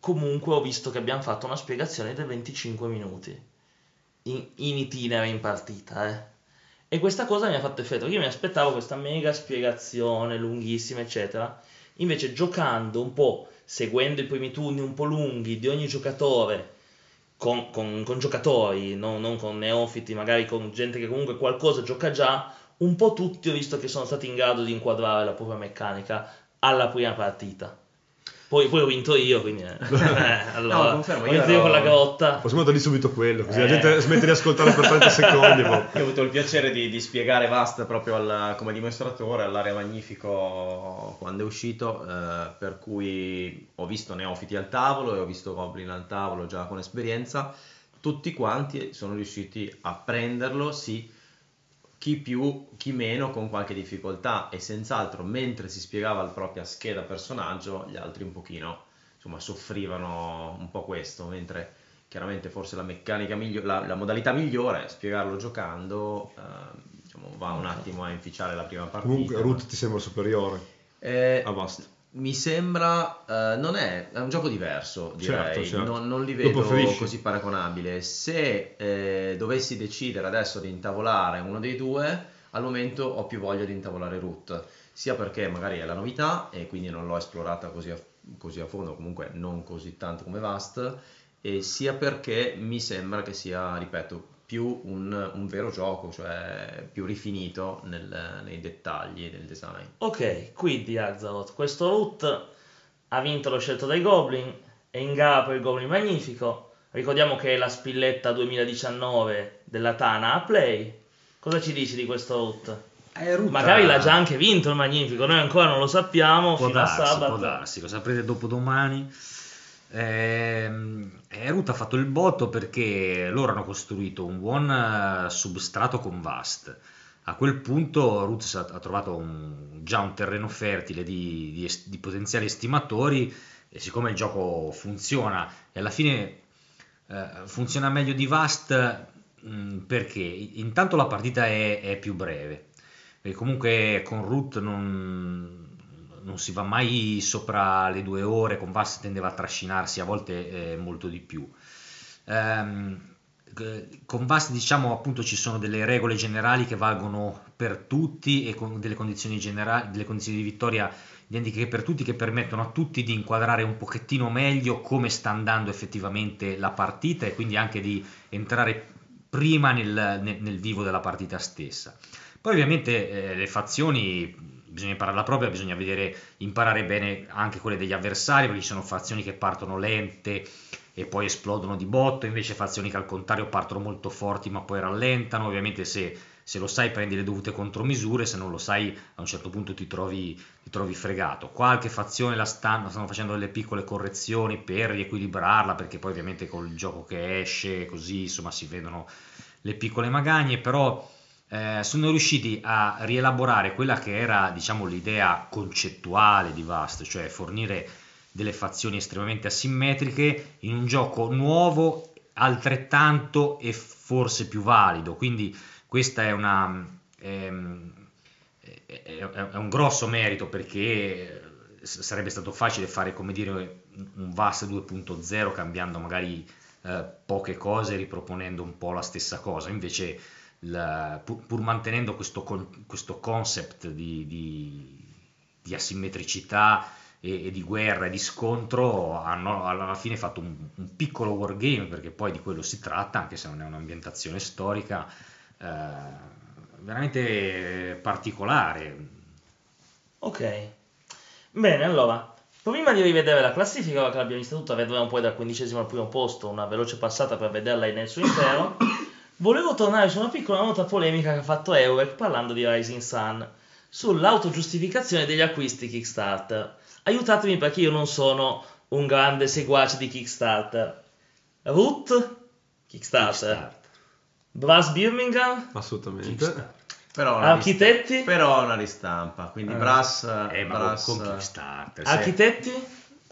comunque ho visto che abbiamo fatto una spiegazione di 25 minuti in, in itinere in partita, eh. E questa cosa mi ha fatto effetto, io mi aspettavo questa mega spiegazione lunghissima, eccetera. Invece giocando un po', seguendo i primi turni un po' lunghi di ogni giocatore, con, con- con giocatori, non, non con neofiti, magari con gente che comunque qualcosa gioca già, un po' tutti ho visto che sono stati in grado di inquadrare la propria meccanica alla prima partita. Poi, poi ho vinto io, quindi eh, allora, confermo, ho io vinto io ero- con la grotta. Possiamo dargli subito quello, così Eh. la gente smette di ascoltare per 30 secondi. boh. Io ho avuto il piacere di, di spiegare Vast proprio al- come dimostratore all'area magnifico quando è uscito, eh, per cui ho visto neofiti al tavolo e ho visto Goblin al tavolo già con esperienza. Tutti quanti sono riusciti a prenderlo, sì, chi più, chi meno, con qualche difficoltà e senz'altro mentre si spiegava la propria scheda personaggio, gli altri un pochino insomma soffrivano un po' questo, mentre chiaramente forse la meccanica migliore, la, la modalità migliore è spiegarlo giocando, eh, diciamo, va un attimo a inficiare la prima partita. Comunque Root ti sembra superiore Eh, a Vast. Mi sembra, eh, non è, è un gioco diverso direi, Certo, certo. Non, non li vedo così paragonabile. Se eh, dovessi decidere adesso di intavolare uno dei due, al momento ho più voglia di intavolare Root, sia perché magari è la novità e quindi non l'ho esplorata così a, così a fondo, comunque non così tanto come Vast, e sia perché mi sembra che sia, ripeto, più un, un vero gioco, cioè più rifinito nel- nei dettagli del design. Ok, quindi Azaroth, questo root ha vinto lo scelto dai Goblin, è in gara per il Goblin Magnifico. Ricordiamo che è la spilletta 2019 della Tana a Play. Cosa ci dici di questo root? Ruta- Magari l'ha già anche vinto il Magnifico, noi ancora non lo sappiamo. Può fino a darsi, sabato. può darsi, lo saprete dopodomani. Ehm, eh, Ruta ha fatto il botto perché loro hanno costruito un buon eh, substrato con Vast. A quel punto sa- ha trovato un- già un terreno fertile di, di di potenziali estimatori e siccome il gioco funziona e alla fine eh, funziona meglio di Vast mh, perché intanto la partita è, è più breve perché comunque con Root non, non si va mai sopra le due ore, con Vast tendeva a trascinarsi a volte eh, molto di più. Eh, con Vast diciamo appunto ci sono delle regole generali che valgono per tutti e con delle condizioni generali, delle condizioni di vittoria identiche per tutti che permettono a tutti di inquadrare un pochettino meglio come sta andando effettivamente la partita e quindi anche di entrare prima nel, nel- nel vivo della partita stessa. Poi ovviamente eh, le fazioni bisogna imparare la propria, bisogna vedere, imparare bene anche quelle degli avversari, perché ci sono fazioni che partono lente e poi esplodono di botto, invece fazioni che al contrario partono molto forti ma poi rallentano, ovviamente se, se lo sai prendi le dovute contromisure, se non lo sai a un certo punto ti trovi, ti trovi fregato. Qualche fazione la stanno, stanno facendo delle piccole correzioni per riequilibrarla, perché poi ovviamente col gioco che esce così insomma si vedono le piccole magagne, però eh, sono riusciti a rielaborare quella che era diciamo l'idea concettuale di Vast, cioè fornire delle fazioni estremamente asimmetriche in un gioco nuovo, altrettanto e forse più valido. Quindi questa è una ehm, è, un grosso merito perché s- sarebbe stato facile fare come dire un Vast 2.0 cambiando magari eh, poche cose riproponendo un po' la stessa cosa invece la- pur, pur mantenendo questo, con- questo concept di, di- di asimmetricità e, e di guerra e di scontro hanno alla fine fatto un, un piccolo wargame perché poi di quello si tratta anche se non è un'ambientazione storica eh, veramente particolare Ok. Bene, allora, Prima di rivedere la classifica, che l'abbiamo vista tutta, vedremo poi dal quindicesimo al primo posto una veloce passata per vederla nel suo intero. Volevo tornare su una piccola nota polemica che ha fatto Eurek parlando di Rising Sun sull'autogiustificazione degli acquisti Kickstarter. Aiutatemi perché io non sono un grande seguace di Kickstarter. Root? Kickstarter. Kickstarter. Brass Birmingham? Assolutamente. Kickstarter. Però una Architetti? ristampa- però una ristampa, quindi Eh. Brass, Eh, Brass con Kickstarter. se- Architetti?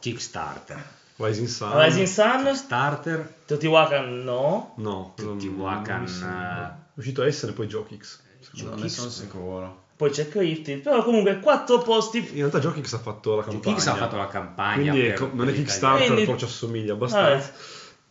Kickstarter. Rising Sun. Rising Sun? Starter. Teotihuacan no. No. Teotihuacan, sembra. eh, È uscito a essere poi Jokix. non ne sono sicuro. Poi c'è Cryptid, però comunque quattro posti In realtà Jokix ha fatto la campagna. Kicks ha fatto la campagna. Quindi per- co- non è Kickstarter, Quindi- però ci assomiglia abbastanza. Vabbè.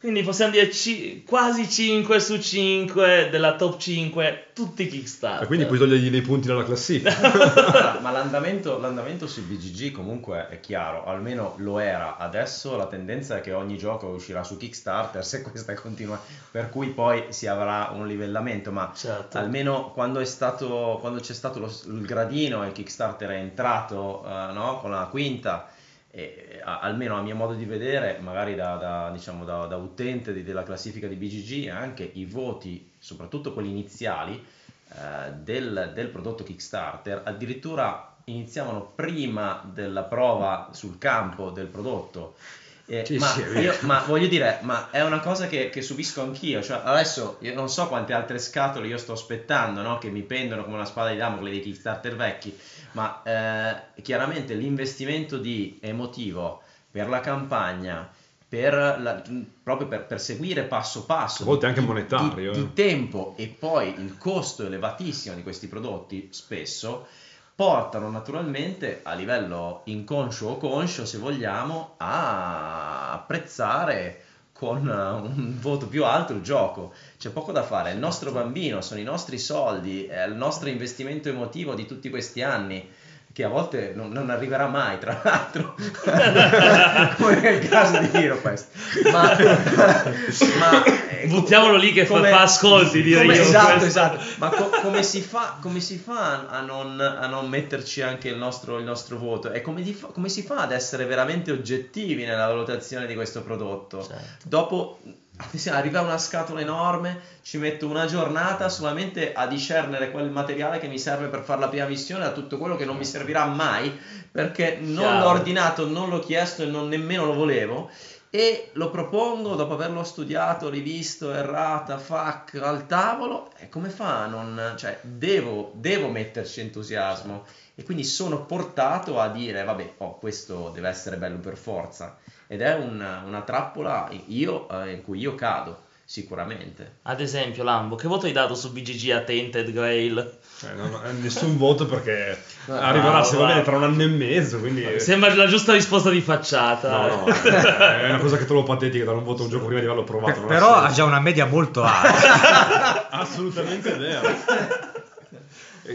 Quindi possiamo dire ci- quasi 5 su 5 della top 5, tutti Kickstarter. E quindi puoi togliergli dei punti dalla classifica. Ma l'andamento, l'andamento sui BGG comunque è chiaro, almeno lo era. Adesso la tendenza è che ogni gioco uscirà su Kickstarter se questa continua, per cui poi si avrà un livellamento, ma Certo. almeno quando, è stato, quando c'è stato lo- il gradino e il Kickstarter è entrato eh, no, con la quinta, e, a- almeno a mio modo di vedere, magari da, da, diciamo, da, da utente di- della classifica di BGG, anche i voti, soprattutto quelli iniziali, eh, del, del prodotto Kickstarter, addirittura iniziavano prima della prova sul campo del prodotto. Eh, Sì, ma, sì, io- ma voglio dire, ma è una cosa che, che subisco anch'io. Cioè, adesso io non so quante altre scatole io sto aspettando, no? che mi pendono come una spada di Damocle dei Kickstarter vecchi, ma eh, chiaramente l'investimento di emotivo per la campagna, per la- proprio per, per seguire passo passo, A volte anche monetario, di, eh. di tempo e poi il costo elevatissimo di questi prodotti spesso portano naturalmente a livello inconscio o conscio, se vogliamo, a apprezzare con un voto più alto il gioco. C'è poco da fare, è il nostro bambino, sono i nostri soldi, è il nostro investimento emotivo di tutti questi anni che a volte non, non arriverà mai, tra l'altro, come nel caso di HeroQuest. Ma, ma eh, Buttiamolo lì che fa- come- fa ascolti, direi come- io, Esatto, questo. esatto. Ma co- come, si fa, come si fa a non, a non metterci anche il nostro, il nostro voto? E come, fa- come si fa ad essere veramente oggettivi nella valutazione di questo prodotto? Certo. Dopo arriva una scatola enorme, ci metto una giornata solamente a discernere quel materiale che mi serve per fare la prima missione da tutto quello che non mi servirà mai perché non Chiaro. l'ho ordinato, non l'ho chiesto e non nemmeno lo volevo. E lo propongo dopo averlo studiato, rivisto, errata, fac al tavolo e come fa a non... cioè devo, devo metterci entusiasmo. E quindi sono portato a dire vabbè, oh, questo deve essere bello per forza ed è una, una trappola io, eh, in cui io cado sicuramente. Ad esempio, Lambo, che voto hai dato su BGG a Tainted Grail? Cioè, non ho nessun voto perché No, arriverà bravo, se va bene bravo. tra un anno e mezzo, quindi... Sembra la giusta risposta di facciata. No, no, è una cosa che trovo patetica dare un voto a un gioco prima di averlo provato. non Però ha già una media molto alta. Assolutamente vero.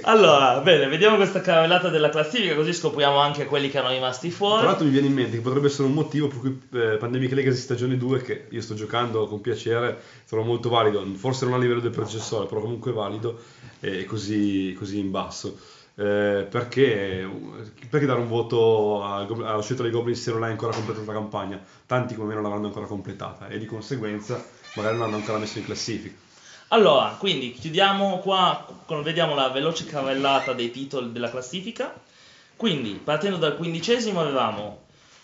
Allora, bene, vediamo questa caravellata della classifica, così scopriamo anche quelli che erano rimasti Tra fuori. l'altro mi viene in mente che potrebbe essere un motivo per cui eh, Pandemic Legacy stagione 2, che io sto giocando con piacere, trovo molto valido, forse non a livello del predecessore, però comunque valido e così, così in basso. Eh, perché, perché dare un voto alla scelta dei Goblin se non hai ancora completato la campagna? Tanti come me non l'avranno ancora completata e di conseguenza magari non l'hanno ancora messo in classifica. Allora, quindi chiudiamo qua, con- vediamo la veloce caravellata dei titoli della classifica. Quindi, partendo dal quindicesimo avevamo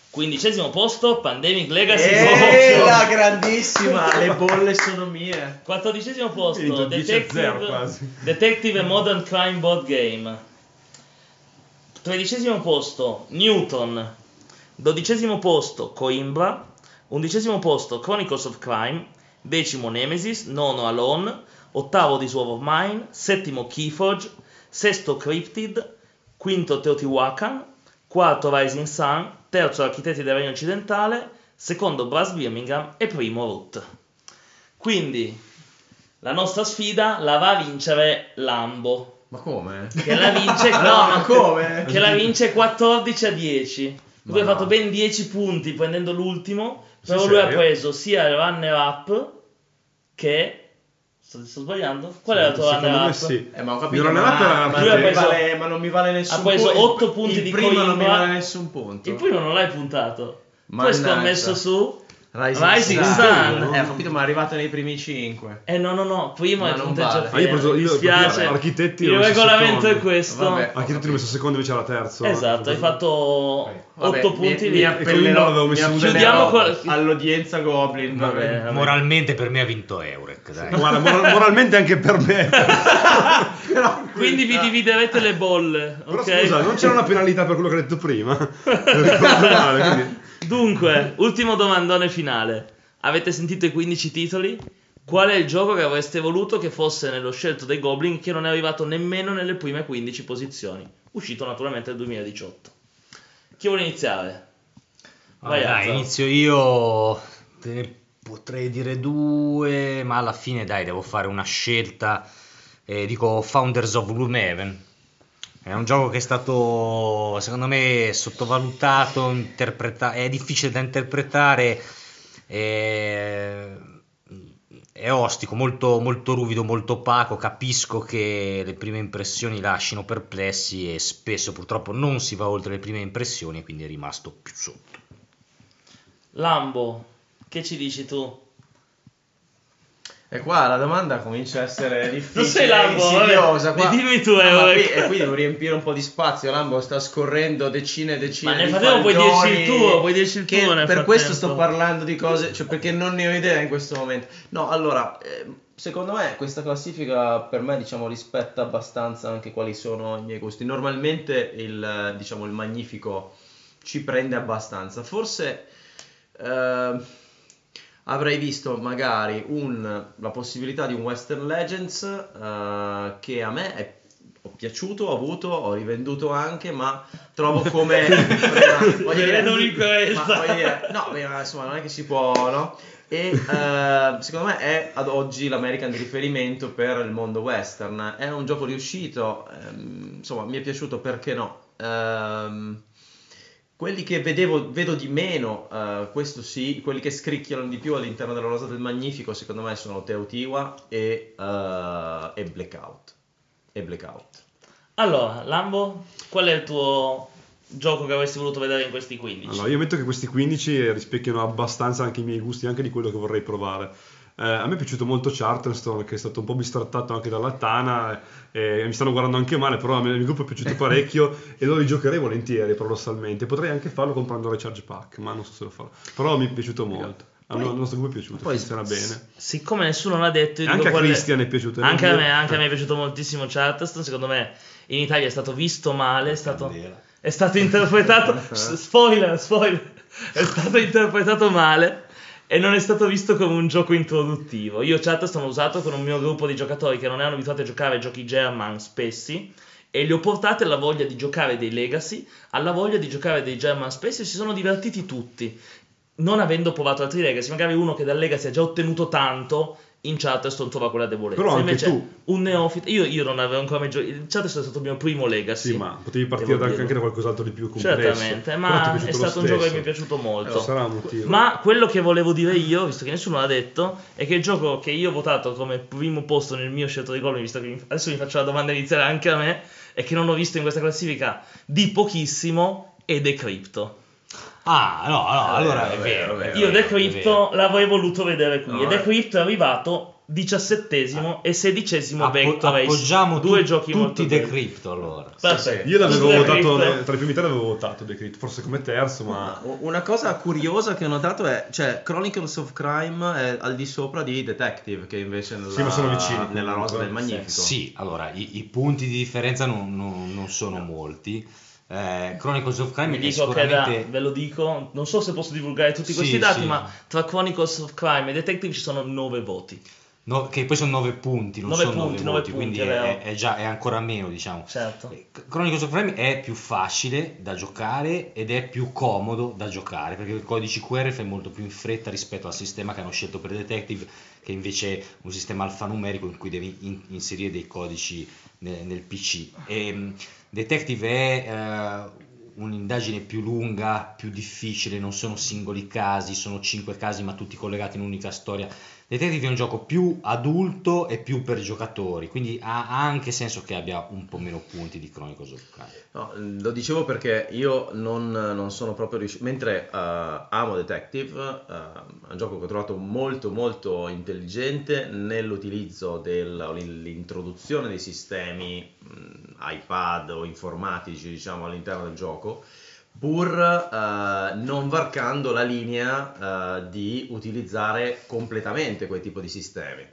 quindicesimo posto Pandemic Legacy E Option. la grandissima, le bolle sono mie. Quattordicesimo posto Finito 10 a 0 Detective. Detective Modern Crime Board Game. Tredicesimo posto Newton. Dodicesimo posto Coimbra. Undicesimo posto Chronicles of Crime. Decimo Nemesis. Nono Alone. Ottavo Sword of Mine. Settimo Keyforge. Sesto Cryptid. Quinto Teotihuacan. Quarto Rising Sun. Terzo Architetti del Regno Occidentale. Secondo Brass Birmingham. E primo Root. Quindi la nostra sfida la va a vincere Lambo. Ma come? Che la vince, no, ma come? Che la vince 14 a 10. Lui ha no. fatto ben 10 punti prendendo l'ultimo. Però lui ha preso sia il runner up che Sto, sto sbagliando? Qual è la tua Secondo sì. Eh, ma ho capito, ma, ma mi preso- vale, ma non mi vale nessun ha preso punto. 8 punti il di primo non mi vale nessun punto. Il primo non l'hai puntato. Mannaggia. scommesso su... Rising, Rising Sun. Sun. Eh, ho capito, ma è arrivato nei primi 5. Eh no, no, no, primo Ma è il punteggio vale. Ah, io ho preso- mi io- dispiace. architetti Il regolamento secondo. è questo. Vabbè. Anche tu ti hai messo secondo invece era terzo. Esatto, hai fatto 8 Vabbè, punti mi, lì. mi appellerò, l'avevo mi appellerò all'udienza Goblin. Va bene, va bene. Moralmente per me ha vinto Eurek, dai. Guarda, moral- moralmente anche per me. Però- Quindi vi dividerete le bolle, Però ok? scusa, non c'era una penalità per quello che hai detto prima. Male, quindi- Dunque, ultimo domandone finale. Avete sentito i 15 titoli? Qual è il gioco che avreste voluto che fosse nello scelto dei Goblin che non è arrivato nemmeno nelle prime 15 posizioni? Uscito naturalmente nel 2018. Chi vuole iniziare? Vai, Vabbè, dai, inizio io, te ne potrei dire due, ma alla fine dai, devo fare una scelta. Eh, dico Founders of Gloomhaven. È un gioco che è stato, secondo me, sottovalutato, interpreta- è difficile da interpretare, è, è ostico, molto, molto ruvido, molto opaco. Capisco che le prime impressioni lasciano perplessi e spesso purtroppo non si va oltre le prime impressioni, quindi è rimasto più sotto. Lambo, che ci dici tu? E qua la domanda comincia a essere difficile, Non sei Lambo, insidiosa. Qua... Dimmi tu, No, eh, ma vabbè. qui, e qui devo riempire un po' di spazio. Lambo sta scorrendo decine e decine Ma nel di frattempo puoi faldoni dirci il tuo, puoi dirci il tuo nel Per questo frattempo. sto parlando di cose, cioè perché non ne ho idea in questo momento. No, allora, eh, secondo me questa classifica per me, diciamo, rispetta abbastanza anche quali sono i miei gusti. Normalmente il, diciamo, il magnifico ci prende abbastanza. Forse eh, avrei visto magari un- la possibilità di un Western Legends eh, che a me è ho piaciuto, ho avuto, ho rivenduto anche, ma trovo come voglio dire, Vedo in questa. ma dire, no, ma insomma, non è che si può, no? E eh, secondo me è ad oggi l'American di riferimento per il mondo western. È un gioco riuscito, ehm, insomma, mi è piaciuto perché no. Ehm, quelli che vedevo, vedo di meno, eh, questo sì, quelli che scricchiolano di più all'interno della rosa del Magnifico, secondo me sono Teotihuacan e, eh, e Blackout. E Blackout. Allora, Lambo, qual è il tuo gioco che avresti voluto vedere in questi 15? Allora, io ammetto che questi 15 rispecchiano abbastanza anche i miei gusti, anche di quello che vorrei provare. Eh, a me è piaciuto molto Charterstone, che è stato un po' bistrattato anche dalla Tana, e mi stanno guardando anche male, però a me il mio gruppo è piaciuto parecchio e lo rigiocherei volentieri, paradossalmente. Potrei anche farlo comprando Recharge Pack, ma non so se lo farò. Però mi è piaciuto molto. Al Poi- nostro gruppo è piaciuto, Poi, funziona bene. Siccome nessuno l'ha detto, Anche dico a è- Christian è piaciuto. Anche a Io- me, anche a me è piaciuto moltissimo Charterstone. Secondo me in Italia è stato visto male, è stato, è stato interpretato. spoiler, spoiler. È stato interpretato male e non è stato visto come un gioco introduttivo. Io Charterstone l'ho usato con un mio gruppo di giocatori che non erano abituati a giocare giochi German spessi. E li ho portati alla voglia di giocare dei Legacy, alla voglia di giocare dei German spessi e si sono divertiti tutti. Non avendo provato altri Legacy, magari uno che dal Legacy ha già ottenuto tanto, in Charterstone trova quella debolezza. Però anche Invece tu. un neofita, io, io non avevo ancora mai giocato. Charterstone è stato il mio primo Legacy. Sì, ma potevi partire da- anche da qualcos'altro di più complesso. Certamente, ma è stato un gioco che mi è piaciuto molto. Ci sarà un motivo. Ma quello che volevo dire io, visto che nessuno l'ha detto, è che il gioco che io ho votato come primo posto nel mio scelto di gol, visto che mi- adesso mi faccio la domanda iniziale anche a me, e che non ho visto in questa classifica di pochissimo, è Decrypto. Ah, no, no, allora è vero. è Io vero, è Decrypto l'avrei voluto vedere qui, No, e eh. Decrypto è arrivato diciassettesimo e sedicesimo Appo- to race. appoggiamo due tu- giochi molto tutti. Decrypto allora. Perfetto. Io l'avevo Tutti votato, Decrypto. tra i primi tre l'avevo votato Decrypt, forse come terzo, ma... Una cosa curiosa che ho notato è, cioè, Chronicles of Crime è al di sopra di Detective, che invece nella, Sì, ma sono vicini nella rosa del Magnifico. Sì, allora i, i punti di differenza non, non- non sono molti. Eh, Chronicles of Crime Vi sicuramente ve lo dico, non so se posso divulgare tutti Sì, questi dati, sì. ma tra Chronicles of Crime e Detective ci sono 9 voti. no, che poi sono 9 punti, non Nove sono 9 punti, nove voti, punti, quindi è è, già è ancora meno, diciamo. Certo. Eh, Chronicles of Crime è più facile da giocare ed è più comodo da giocare perché il codice QR fai molto più in fretta rispetto al sistema che hanno scelto per Detective che invece è un sistema alfanumerico in cui devi in- inserire dei codici ne- nel, PC. E, mh, Detective è eh, un'indagine più lunga, più difficile, non sono singoli casi, sono cinque casi ma tutti collegati in un'unica storia. Detective è un gioco più adulto e più per giocatori, quindi ha anche senso che abbia un po' meno punti di of Crime. No, lo dicevo perché io non, non sono proprio riuscito, mentre eh, amo Detective, eh, è un gioco che ho trovato molto molto intelligente nell'utilizzo dell'introduzione dei sistemi mh, iPad o informatici diciamo all'interno del gioco, pur eh, non varcando la linea eh, di utilizzare completamente quel tipo di sistemi.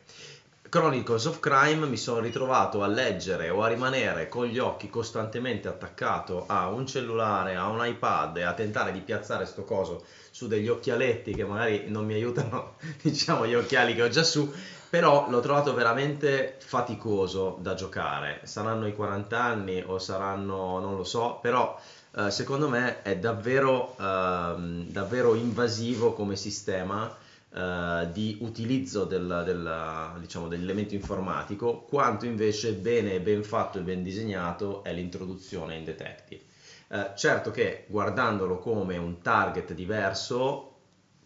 Chronicles of Crime mi sono ritrovato a leggere o a rimanere con gli occhi costantemente attaccato a un cellulare, a un iPad e a tentare di piazzare sto coso su degli occhialetti che magari non mi aiutano, diciamo, gli occhiali che ho già su, però l'ho trovato veramente faticoso da giocare. Saranno i 40 anni o saranno, non lo so, però eh, secondo me è davvero, ehm, davvero invasivo come sistema eh, di utilizzo del, del, diciamo, dell'elemento informatico, quanto invece bene, ben fatto e ben disegnato è l'introduzione in Detective. Eh, certo che guardandolo come un target diverso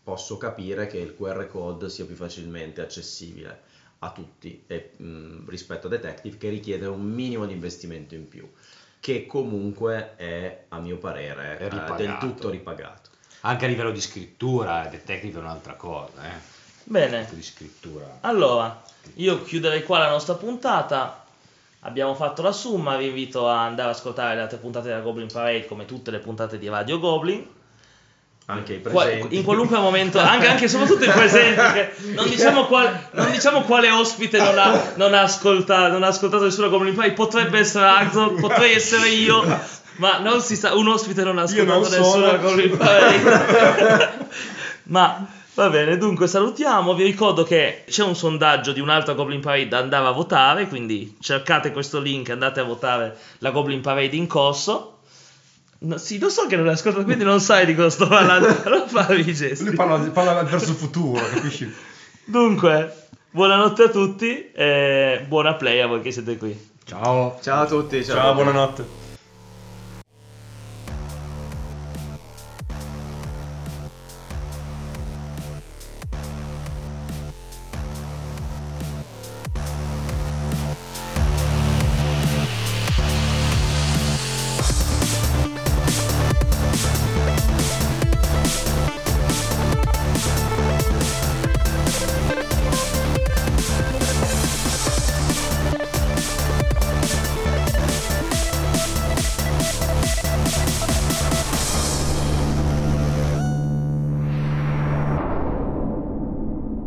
posso capire che il QR code sia più facilmente accessibile a tutti e, mh, rispetto a Detective che richiede un minimo di investimento in più che comunque è a mio parere eh, ripagato. del tutto ripagato. Anche a livello di scrittura, Detective è un'altra cosa, eh. Bene, di scrittura. allora io chiuderei qua la nostra puntata. Abbiamo fatto la somma, vi invito a andare ad ascoltare le altre puntate della Goblin Parade come tutte le puntate di Radio Goblin. Anche i presenti. in qualunque momento, anche, anche e soprattutto i presenti, che non diciamo, qual- non diciamo quale ospite non ha, non ha ascoltato, non ha ascoltato nessuna Goblin Parade, potrebbe essere Axel, potrei essere io, ma non si sa, un ospite non ha Io non ascoltato nessuna Parade. ma va bene, dunque salutiamo, vi ricordo che c'è un sondaggio di un'altra Goblin Parade da andare a votare, quindi cercate questo link, andate a votare la Goblin Parade in corso. No, sì, lo so che non l'hai ascoltato, quindi non sai di cosa sto parlando. Non fare i gesti. Lui parla, parla verso il futuro, capisci? Dunque, buonanotte a tutti e buona play a voi che siete qui. Ciao. Ciao a tutti, ciao. Ciao, buonanotte.